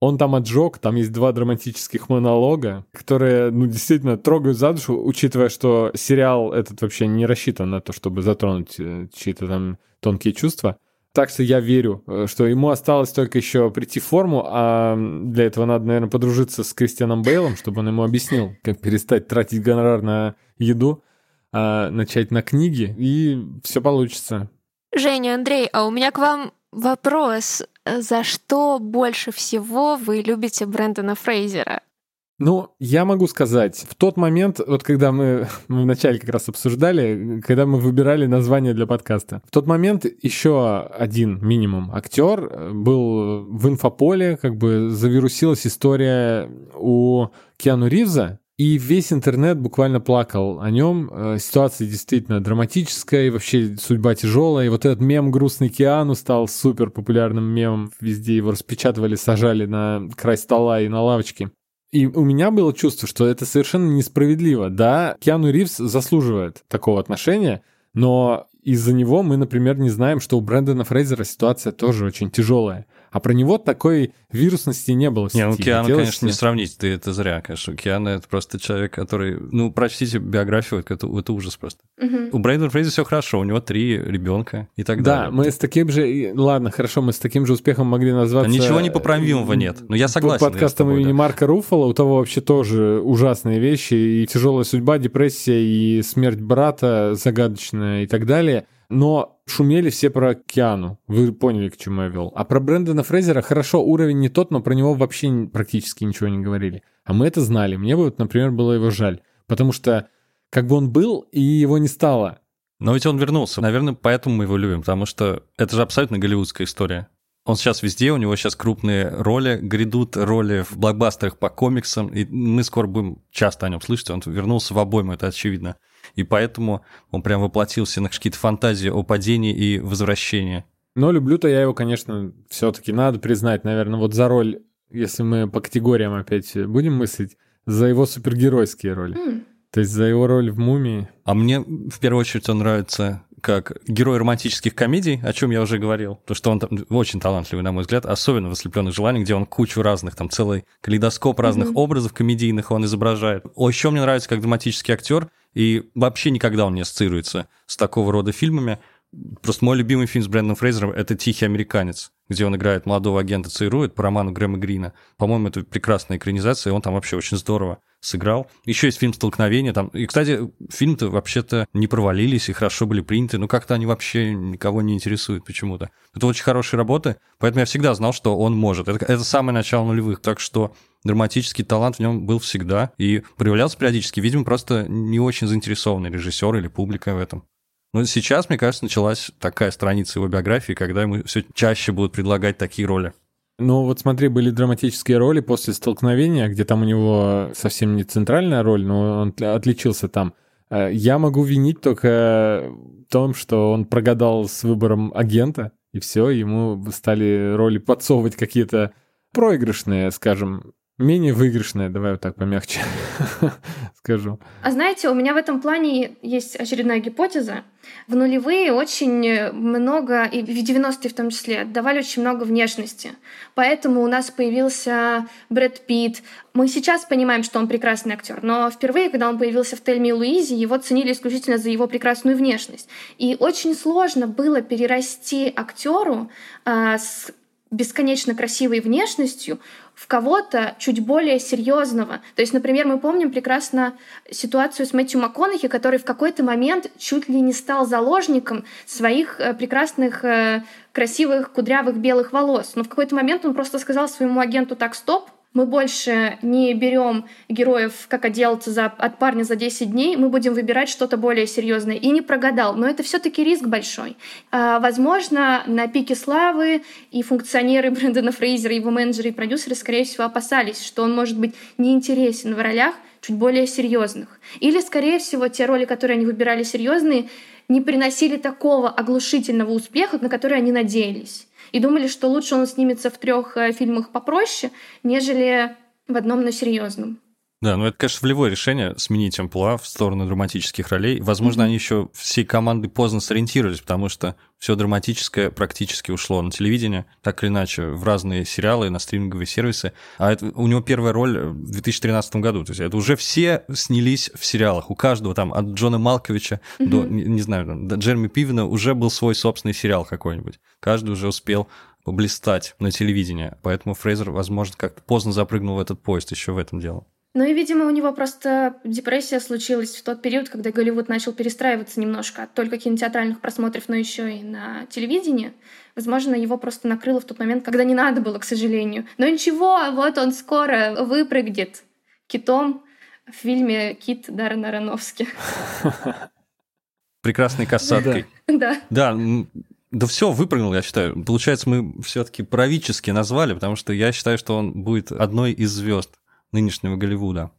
Он там отжег, там есть два драматических монолога, которые, ну, действительно трогают за душу, учитывая, что сериал этот вообще не рассчитан на то, чтобы затронуть э, чьи-то там тонкие чувства. Так что я верю, э, что ему осталось только еще прийти в форму, а для этого надо, наверное, подружиться с Кристианом Бейлом, чтобы он ему объяснил, как перестать тратить гонорар на еду, а начать на книги, и все получится. Женя, Андрей, а у меня к вам вопрос. За что больше всего вы любите Брэндона Фрейзера? Ну, я могу сказать, в тот момент, вот когда мы, мы вначале как раз обсуждали, когда мы выбирали название для подкаста, в тот момент еще один минимум актер э, был в инфополе, как бы завирусилась история у Киану Ривза, и весь интернет буквально плакал о нем. Э, ситуация действительно драматическая, и вообще судьба тяжелая. И вот этот мем «Грустный Киану» стал супер популярным мемом. Везде его распечатывали, сажали на край стола и на лавочке. И у меня было чувство, что это совершенно несправедливо. Да, Киану Ривз заслуживает такого отношения, но из-за него мы, например, не знаем, что у Брэндона Фрейзера ситуация тоже очень тяжелая. А про него такой вирусности не было. Не, ну Киану, Хотелось... конечно, не сравнить, ты это зря, конечно. Киану это просто человек, который, ну, прочтите биографию, это, это ужас просто. Угу. У Брэндона Фрейзера все хорошо, у него три ребенка и так да, далее. Да, мы с таким же, ладно, хорошо, мы с таким же успехом могли назваться... Да ничего непоправимого нет, но я согласен. Подкастом имени да. Марка Руффала, у того вообще тоже ужасные вещи, и тяжелая судьба, депрессия, и смерть брата загадочная и так далее. Но шумели все про Киану. Вы поняли, к чему я вел. А про Брэндона Фрейзера хорошо, уровень не тот, но про него вообще практически ничего не говорили. А мы это знали. Мне бы, вот, например, было его жаль. Потому что как бы он был, и его не стало. Но ведь он вернулся. Наверное, поэтому мы его любим, потому что это же абсолютно голливудская история. Он сейчас везде, у него сейчас крупные роли, грядут роли в блокбастерах по комиксам, и мы скоро будем часто о нем слышать. Он вернулся в обойму, это очевидно и поэтому он прям воплотился на какие-то фантазии о падении и возвращении. Но люблю-то я его, конечно, все-таки надо признать, наверное, вот за роль, если мы по категориям опять будем мыслить, за его супергеройские роли. Mm. То есть за его роль в «Мумии». А мне в первую очередь он нравится как герой романтических комедий, о чем я уже говорил, потому что он там очень талантливый, на мой взгляд, особенно в «Ослепленных желаниях», где он кучу разных, там целый калейдоскоп разных mm-hmm. образов комедийных он изображает. О, еще мне нравится как драматический актер, и вообще никогда он не ассоциируется с такого рода фильмами. Просто мой любимый фильм с Брэндоном Фрейзером — это «Тихий американец», где он играет молодого агента ЦРУ, это по роману Грэма Грина. По-моему, это прекрасная экранизация, и он там вообще очень здорово сыграл. Еще есть фильм «Столкновение». Там... И, кстати, фильм-то вообще-то не провалились и хорошо были приняты, но как-то они вообще никого не интересуют почему-то. Это очень хорошие работы, поэтому я всегда знал, что он может. Это, это самое начало нулевых, так что драматический талант в нем был всегда и проявлялся периодически. Видимо, просто не очень заинтересованный режиссер или публика в этом. Но сейчас, мне кажется, началась такая страница его биографии, когда ему все чаще будут предлагать такие роли. Ну вот смотри, были драматические роли после столкновения, где там у него совсем не центральная роль, но он отличился там. Э, я могу винить только в том, что он прогадал с выбором агента, и все, ему стали роли подсовывать какие-то проигрышные, скажем, менее выигрышная, давай вот так помягче скажу. А знаете, у меня в этом плане есть очередная гипотеза. В нулевые очень много, и в 90-е в том числе, отдавали очень много внешности. Поэтому у нас появился Брэд Питт. Мы сейчас понимаем, что он прекрасный актер, но впервые, когда он появился в Тельме и Луизе, его ценили исключительно за его прекрасную внешность. И очень сложно было перерасти актеру э, с бесконечно красивой внешностью в кого-то чуть более серьезного. То есть, например, мы помним прекрасно ситуацию с Мэтью МакКонахи, который в какой-то момент чуть ли не стал заложником своих э, прекрасных э, красивых кудрявых белых волос. Но в какой-то момент он просто сказал своему агенту «так, стоп», мы больше не берем героев, как отделаться за, от парня за 10 дней, мы будем выбирать что-то более серьезное. И не прогадал, но это все-таки риск большой. А, возможно, на пике славы и функционеры Брэндона Фрейзера, его менеджеры и продюсеры, скорее всего, опасались, что он может быть неинтересен в ролях чуть более серьезных. Или, скорее всего, те роли, которые они выбирали серьезные, не приносили такого оглушительного успеха, на который они надеялись и думали, что лучше он снимется в трех э, фильмах попроще, нежели в одном, но серьезном. Да, ну это, конечно, волевое решение сменить амплуа в сторону драматических ролей. Возможно, mm-hmm. они еще всей командой поздно сориентировались, потому что все драматическое практически ушло на телевидение, так или иначе, в разные сериалы, на стриминговые сервисы. А это, у него первая роль в 2013 году. То есть это уже все снялись в сериалах. У каждого там, от Джона Малковича mm-hmm. до, не, не знаю, до Джереми Пивина уже был свой собственный сериал какой-нибудь. Каждый уже успел блистать на телевидении. Поэтому Фрейзер, возможно, как-то поздно запрыгнул в этот поезд еще в этом дело. Ну и, видимо, у него просто депрессия случилась в тот период, когда Голливуд начал перестраиваться немножко от только кинотеатральных просмотров, но еще и на телевидении. Возможно, его просто накрыло в тот момент, когда не надо было, к сожалению. Но ничего, вот он скоро выпрыгнет китом в фильме «Кит» Даррена Аронофски. Прекрасной касаткой. Да. Да, да все, выпрыгнул, я считаю. Получается, мы все-таки правительски назвали, потому что я считаю, что он будет одной из звезд нынешнего Голливуда.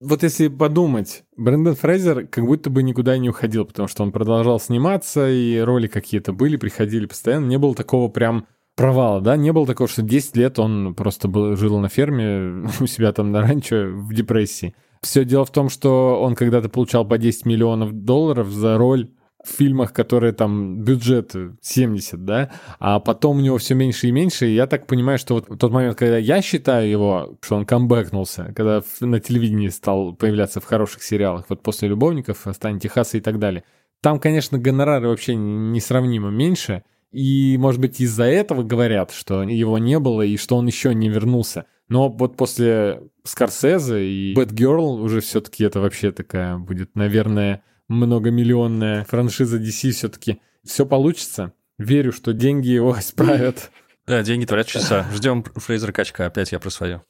Вот если подумать, Брэндон Фрейзер как будто бы никуда не уходил, потому что он продолжал сниматься, и роли какие-то были, приходили постоянно. Не было такого прям провала, да? Не было такого, что 10 лет он просто был, жил на ферме у себя там на ранчо в депрессии. Все дело в том, что он когда-то получал по 10 миллионов долларов за роль в фильмах, которые там бюджет 70, да, а потом у него все меньше и меньше, и я так понимаю, что вот тот момент, когда я считаю его, что он камбэкнулся, когда на телевидении стал появляться в хороших сериалах, вот после «Любовников», «Стань Техаса» и так далее, там, конечно, гонорары вообще несравнимо меньше, и, может быть, из-за этого говорят, что его не было и что он еще не вернулся. Но вот после Скорсезе и Bad уже все-таки это вообще такая будет, наверное, многомиллионная франшиза DC все-таки все получится. Верю, что деньги его исправят. Да, деньги творят часа. Ждем Фрейзера Качка. Опять я про свое.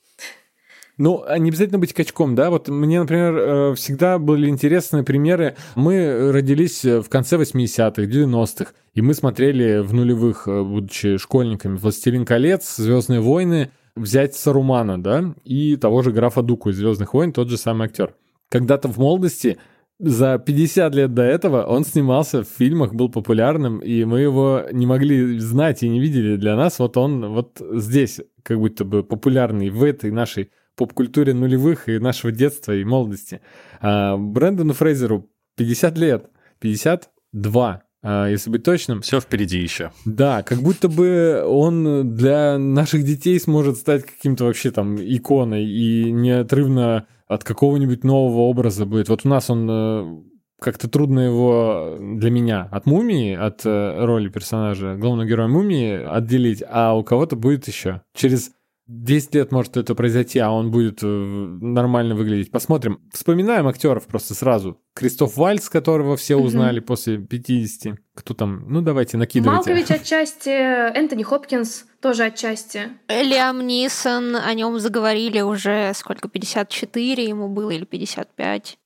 Ну, а не обязательно быть качком, да? Вот мне, например, э, всегда были интересные примеры. Мы родились в конце 80-х, 90-х, и мы смотрели в нулевых, э, будучи школьниками, «Властелин колец», «Звездные войны», взять Сарумана, да, и того же графа Дуку из «Звездных войн», тот же самый актер. Когда-то в молодости за 50 лет до этого он снимался в фильмах, был популярным, и мы его не могли знать и не видели. Для нас вот он вот здесь как будто бы популярный в этой нашей поп-культуре нулевых и нашего детства и молодости. А Брэндону Фрейзеру 50 лет, 52, а, если быть точным. Все впереди еще. Да, как будто бы он для наших детей сможет стать каким-то вообще там иконой и неотрывно от какого-нибудь нового образа будет. Вот у нас он э, как-то трудно его для меня от мумии, от э, роли персонажа, главного героя мумии отделить, а у кого-то будет еще. Через 10 лет может это произойти, а он будет э, нормально выглядеть. Посмотрим. Вспоминаем актеров просто сразу. Кристоф Вальц, которого все узнали угу. после 50. Кто там? Ну, давайте, накидывайте. Малкович отчасти, Энтони Хопкинс тоже отчасти. Лиам Нисон, о нем заговорили уже сколько, 54 ему было или 55.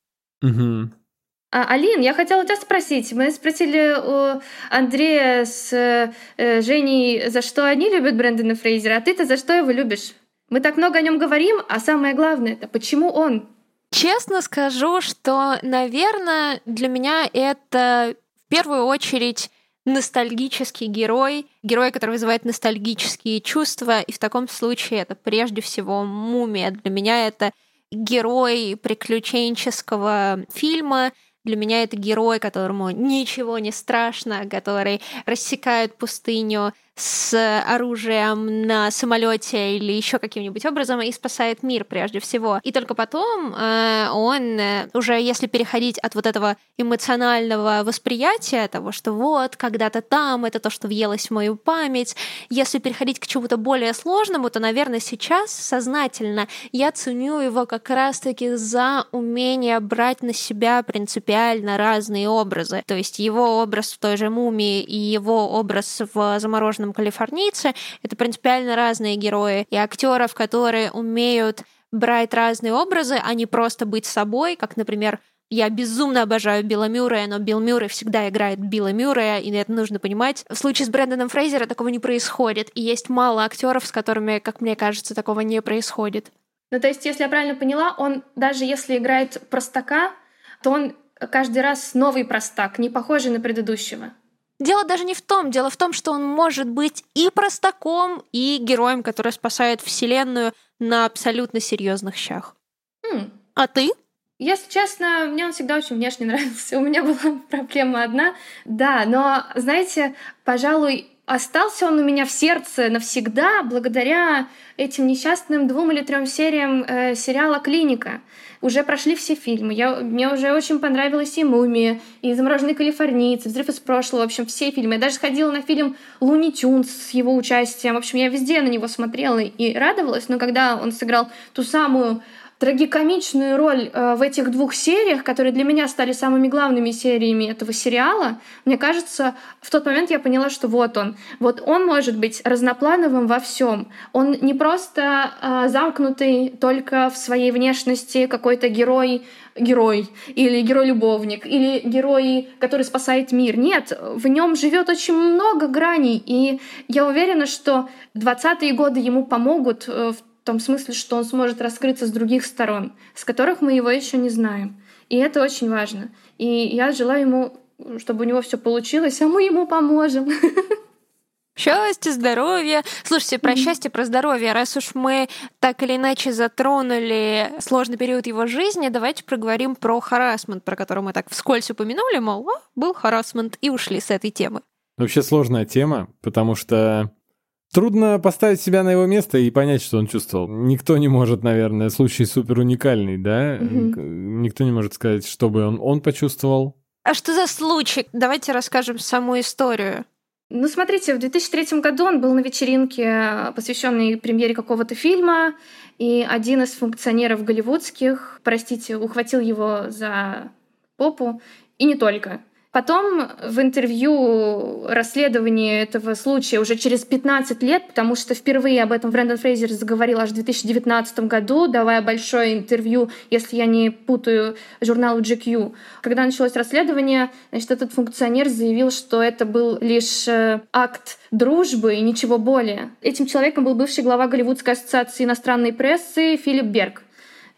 Угу. А, Алин, я хотела тебя спросить. Мы спросили у Андрея с э, Женей, за что они любят Брэндона Фрейзера, а ты-то за что его любишь? Мы так много о нем говорим, а самое главное это почему он? Честно скажу, что, наверное, для меня это в первую очередь ностальгический герой, герой, который вызывает ностальгические чувства, и в таком случае это прежде всего мумия. Для меня это герой приключенческого фильма, для меня это герой, которому ничего не страшно, который рассекает пустыню с оружием на самолете или еще каким-нибудь образом и спасает мир прежде всего. И только потом э, он э, уже, если переходить от вот этого эмоционального восприятия того, что вот когда-то там это то, что въелось в мою память, если переходить к чему-то более сложному, то, наверное, сейчас сознательно я ценю его как раз-таки за умение брать на себя принципиально разные образы. То есть его образ в той же мумии и его образ в замороженном там калифорнийцы. Это принципиально разные герои. И актеров, которые умеют брать разные образы, а не просто быть собой, как, например, я безумно обожаю Билла Мюррея, но Билл Мюррей всегда играет Билла Мюррея, и это нужно понимать. В случае с Брэндоном Фрейзера такого не происходит, и есть мало актеров, с которыми, как мне кажется, такого не происходит. Ну, то есть, если я правильно поняла, он даже если играет простака, то он каждый раз новый простак, не похожий на предыдущего. Дело даже не в том. Дело в том, что он может быть и простаком, и героем, который спасает Вселенную на абсолютно серьезных щах. Mm. А ты? Если честно, мне он всегда очень внешне нравился. У меня была проблема одна. Да, но, знаете, пожалуй, остался он у меня в сердце навсегда благодаря этим несчастным двум или трем сериям э, сериала «Клиника». Уже прошли все фильмы. Я, мне уже очень понравилась и «Мумия», и «Замороженный калифорниец», «Взрыв из прошлого», в общем, все фильмы. Я даже ходила на фильм «Луни Тюнс» с его участием. В общем, я везде на него смотрела и радовалась, но когда он сыграл ту самую трагикомичную роль э, в этих двух сериях, которые для меня стали самыми главными сериями этого сериала, мне кажется, в тот момент я поняла, что вот он. Вот он может быть разноплановым во всем. Он не просто э, замкнутый только в своей внешности какой-то герой, герой, или герой-любовник, или герой, который спасает мир. Нет, в нем живет очень много граней, и я уверена, что 20-е годы ему помогут э, в том смысле, что он сможет раскрыться с других сторон, с которых мы его еще не знаем. И это очень важно. И я желаю ему, чтобы у него все получилось, а мы ему поможем. Счастье, здоровье. Слушайте, про mm-hmm. счастье, про здоровье. Раз уж мы так или иначе затронули сложный период его жизни, давайте проговорим про харасмент, про который мы так вскользь упомянули, мол, был харасмент, и ушли с этой темы. Вообще сложная тема, потому что Трудно поставить себя на его место и понять, что он чувствовал. Никто не может, наверное, случай супер уникальный, да? Угу. Никто не может сказать, что бы он, он почувствовал. А что за случай? Давайте расскажем саму историю. Ну, смотрите, в 2003 году он был на вечеринке, посвященной премьере какого-то фильма, и один из функционеров голливудских, простите, ухватил его за попу, и не только. Потом в интервью расследовании этого случая уже через 15 лет, потому что впервые об этом Брэндон Фрейзер заговорил аж в 2019 году, давая большое интервью, если я не путаю, журналу GQ. Когда началось расследование, значит, этот функционер заявил, что это был лишь э, акт дружбы и ничего более. Этим человеком был бывший глава Голливудской ассоциации иностранной прессы Филипп Берг.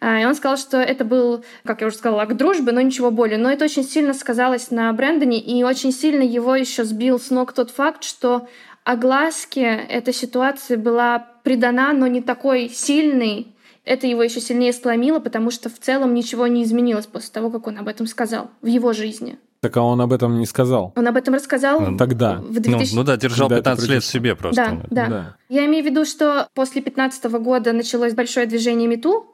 А, и он сказал, что это был, как я уже сказала, акт дружбы, но ничего более. Но это очень сильно сказалось на Брэндоне, и очень сильно его еще сбил с ног тот факт, что огласке эта ситуация была придана, но не такой сильной. Это его еще сильнее сломило, потому что в целом ничего не изменилось после того, как он об этом сказал в его жизни. Так а он об этом не сказал. Он об этом рассказал ну, тогда. В 2000... ну, ну да, держал Когда 15 лет в себе просто. Да, да, да. Я имею в виду, что после 15 года началось большое движение МИТУ,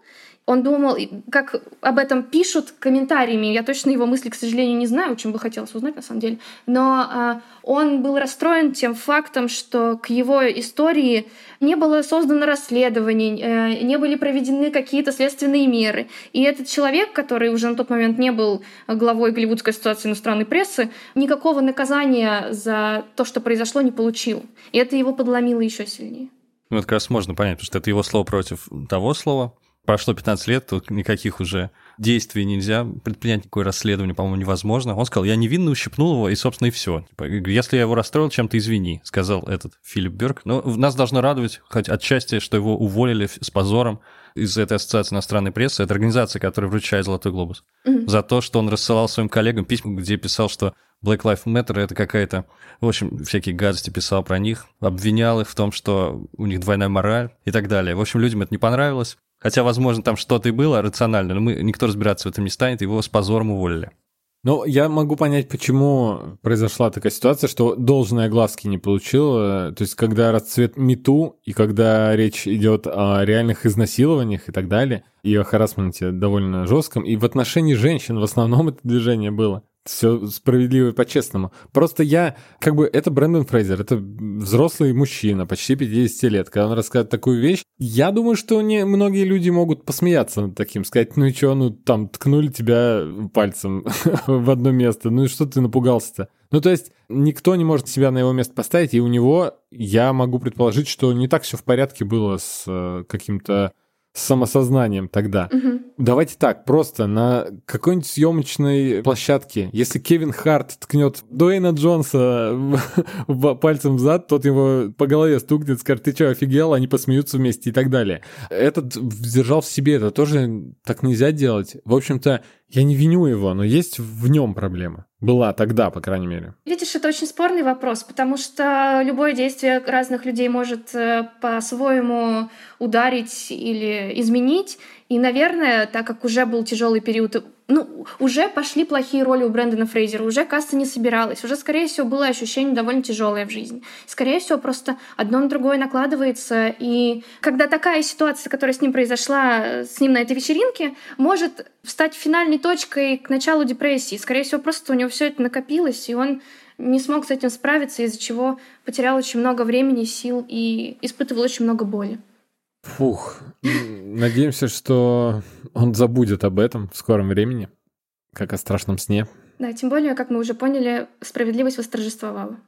он думал, как об этом пишут комментариями. Я точно его мысли, к сожалению, не знаю, очень бы хотелось узнать на самом деле. Но э, он был расстроен тем фактом, что к его истории не было создано расследований, э, не были проведены какие-то следственные меры. И этот человек, который уже на тот момент не был главой Голливудской ассоциации иностранной прессы, никакого наказания за то, что произошло, не получил. И это его подломило еще сильнее. Ну, это как раз можно понять, потому что это его слово против того слова, прошло 15 лет, тут никаких уже действий нельзя предпринять, никакое расследование, по-моему, невозможно. Он сказал, я невинно ущипнул его, и, собственно, и все. Типа, если я его расстроил чем-то, извини, сказал этот Филипп Берг. Но нас должно радовать хоть отчасти, что его уволили с позором из этой ассоциации иностранной прессы, это организация, которая вручает «Золотой глобус», mm-hmm. за то, что он рассылал своим коллегам письма, где писал, что Black Lives Matter это какая-то, в общем, всякие гадости писал про них, обвинял их в том, что у них двойная мораль и так далее. В общем, людям это не понравилось. Хотя, возможно, там что-то и было рационально, но мы, никто разбираться в этом не станет, его с позором уволили. Ну, я могу понять, почему произошла такая ситуация, что должной огласки не получил. То есть, когда расцвет МИТУ, и когда речь идет о реальных изнасилованиях и так далее, и о харасменте довольно жестком, и в отношении женщин в основном это движение было все справедливо и по-честному. Просто я, как бы, это Брэндон Фрейзер, это взрослый мужчина, почти 50 лет. Когда он рассказывает такую вещь, я думаю, что не, многие люди могут посмеяться над таким, сказать, ну и что, ну там ткнули тебя пальцем в одно место, ну и что ты напугался-то? Ну, то есть, никто не может себя на его место поставить, и у него, я могу предположить, что не так все в порядке было с э, каким-то с самосознанием тогда. Угу. Давайте так, просто на какой-нибудь съемочной площадке, если Кевин Харт ткнет Дуэйна Джонса пальцем в зад, тот его по голове стукнет, скажет, ты что, офигел? Они посмеются вместе и так далее. Этот держал в себе, это тоже так нельзя делать. В общем-то, Я не виню его, но есть в нем проблема. Была тогда, по крайней мере. Видишь, это очень спорный вопрос, потому что любое действие разных людей может э, по-своему ударить или изменить. И, наверное, так как уже был тяжелый период, ну, уже пошли плохие роли у Брэндона Фрейзера, уже касса не собиралась, уже, скорее всего, было ощущение довольно тяжелое в жизни. Скорее всего, просто одно на другое накладывается. И когда такая ситуация, которая с ним произошла, с ним на этой вечеринке, может стать финальной точкой к началу депрессии. Скорее всего, просто у него все это накопилось, и он не смог с этим справиться, из-за чего потерял очень много времени, сил и испытывал очень много боли. Фух, надеемся, что он забудет об этом в скором времени, как о страшном сне. Да, тем более, как мы уже поняли, справедливость восторжествовала.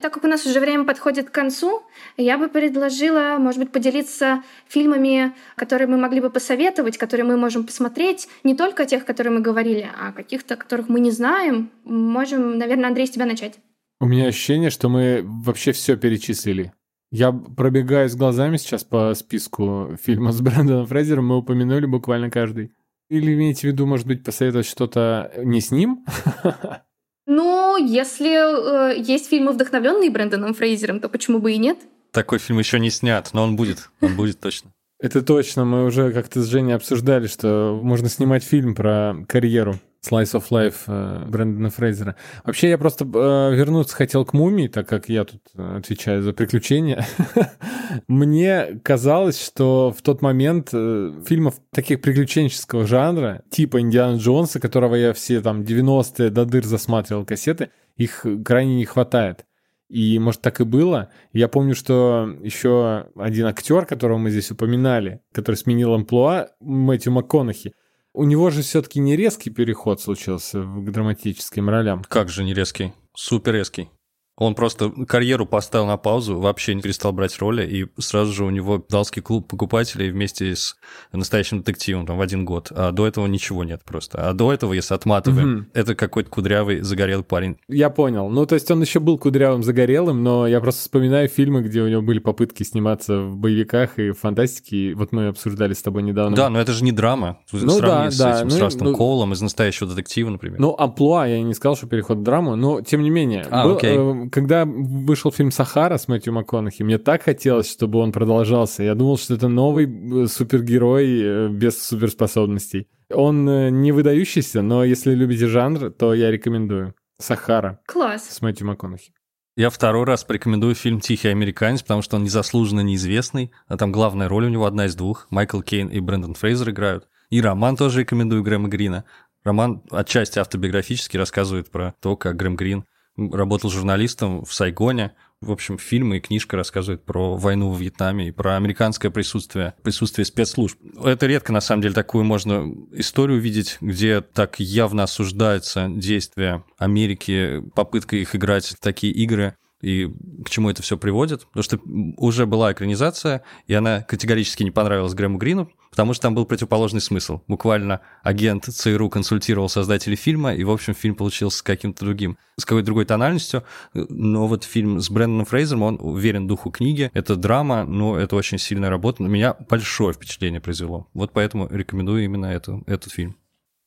Так как у нас уже время подходит к концу, я бы предложила, может быть, поделиться фильмами, которые мы могли бы посоветовать, которые мы можем посмотреть, не только тех, которые мы говорили, а каких-то, которых мы не знаем. Можем, наверное, Андрей, с тебя начать. У меня ощущение, что мы вообще все перечислили. Я пробегаюсь глазами сейчас по списку фильмов с Брэндоном Фрейзером, мы упомянули буквально каждый. Или имеете в виду, может быть, посоветовать что-то не с ним? Ну, если э, есть фильмы, вдохновленные Брэндоном Фрейзером, то почему бы и нет? Такой фильм еще не снят, но он будет. Он будет точно. Это точно. Мы уже как-то с Женей обсуждали, что можно снимать фильм про карьеру Slice of Life э, Брэндона Фрейзера. Вообще, я просто э, вернуться хотел к «Мумии», так как я тут отвечаю за приключения. Мне казалось, что в тот момент э, фильмов таких приключенческого жанра, типа «Индиана Джонса», которого я все там 90-е до дыр засматривал кассеты, их крайне не хватает. И, может, так и было. Я помню, что еще один актер, которого мы здесь упоминали, который сменил амплуа, Мэтью МакКонахи, у него же все-таки не резкий переход случился к драматическим ролям. Как же не резкий? Супер резкий. Он просто карьеру поставил на паузу, вообще не перестал брать роли, и сразу же у него далский клуб покупателей вместе с настоящим детективом там в один год. А до этого ничего нет просто. А до этого, если отматываем, угу. это какой-то кудрявый загорелый парень. Я понял. Ну, то есть он еще был кудрявым загорелым, но я просто вспоминаю фильмы, где у него были попытки сниматься в боевиках и фантастике. И вот мы обсуждали с тобой недавно. Да, но это же не драма. Ну да, с да. Этим, ну, с Растом ну, Коулом из настоящего детектива, например. Ну, амплуа, я не сказал, что переход в драму, но тем не менее. А, был, окей. Когда вышел фильм «Сахара» с Мэтью МакКонахи, мне так хотелось, чтобы он продолжался. Я думал, что это новый э, супергерой э, без суперспособностей. Он э, не выдающийся, но если любите жанр, то я рекомендую. «Сахара» Класс. с Мэтью МакКонахи. Я второй раз порекомендую фильм «Тихий американец», потому что он незаслуженно неизвестный, а там главная роль у него одна из двух. Майкл Кейн и Брэндон Фрейзер играют. И роман тоже рекомендую Грэма Грина. Роман отчасти автобиографически рассказывает про то, как Грэм Грин работал журналистом в Сайгоне. В общем, фильм и книжка рассказывают про войну в Вьетнаме и про американское присутствие, присутствие спецслужб. Это редко, на самом деле, такую можно историю видеть, где так явно осуждается действия Америки, попытка их играть в такие игры и к чему это все приводит. Потому что уже была экранизация, и она категорически не понравилась Грэму Грину, потому что там был противоположный смысл. Буквально агент ЦРУ консультировал создателей фильма, и, в общем, фильм получился с каким-то другим, с какой-то другой тональностью. Но вот фильм с Брэндоном Фрейзером, он уверен духу книги. Это драма, но это очень сильная работа. На меня большое впечатление произвело. Вот поэтому рекомендую именно это, этот фильм.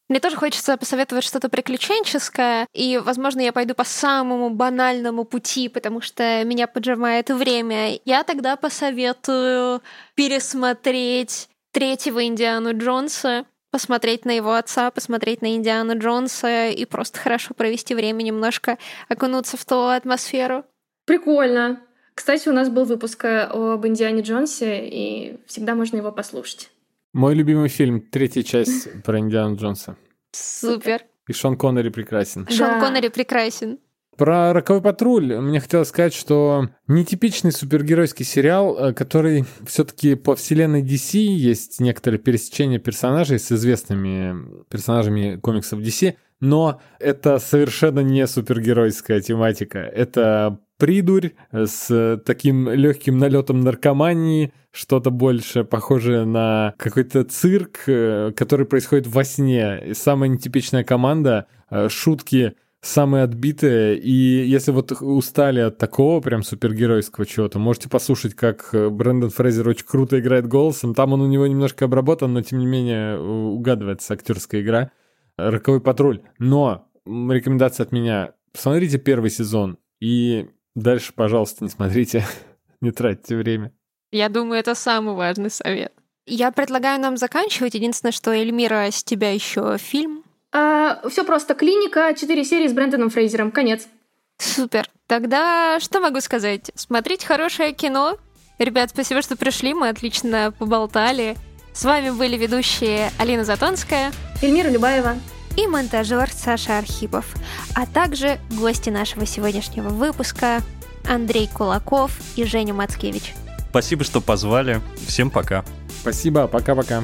Мне тоже хочется посоветовать что-то приключенческое, и, возможно, я пойду по самому банальному пути, потому что меня поджимает время. Я тогда посоветую пересмотреть третьего Индиану Джонса, посмотреть на его отца, посмотреть на Индиану Джонса и просто хорошо провести время, немножко окунуться в ту атмосферу. Прикольно. Кстати, у нас был выпуск э, об Индиане Джонсе, и всегда можно его послушать. Мой любимый фильм, третья часть про Индиану Джонса. Супер. И Шон Коннери прекрасен. Шон Да. Коннери прекрасен. Про «Роковой патруль» мне хотелось сказать, что нетипичный супергеройский сериал, э, который все-таки по вселенной DC есть некоторые пересечения персонажей с известными персонажами комиксов DC, но это совершенно не супергеройская тематика. Это придурь с таким легким налетом наркомании, что-то больше похожее на какой-то цирк, э, который происходит во сне. И самая нетипичная команда, э, шутки самые отбитые. И если вот устали от такого прям супергеройского чего-то, можете послушать, как э, Брэндон Фрейзер очень круто играет голосом. Там он у него немножко обработан, но тем не менее угадывается актерская игра. «Роковой патруль». Но рекомендация от меня. Посмотрите первый сезон и дальше, пожалуйста, не смотрите, не тратьте время. Я думаю, это самый важный совет. Я предлагаю нам заканчивать. Единственное, что Эльмира, с тебя еще фильм. А, все просто. Клиника, четыре серии с Брэндоном Фрейзером. Конец. Супер. Тогда что могу сказать? Смотрите хорошее кино. Ребят, спасибо, что пришли. Мы отлично поболтали. С вами были ведущие Алина Затонская, Эльмира Любаева и монтажер Саша Архипов, а также гости нашего сегодняшнего выпуска Андрей Кулаков и Женя Мацкевич. Спасибо, что позвали. Всем пока. Спасибо, пока-пока.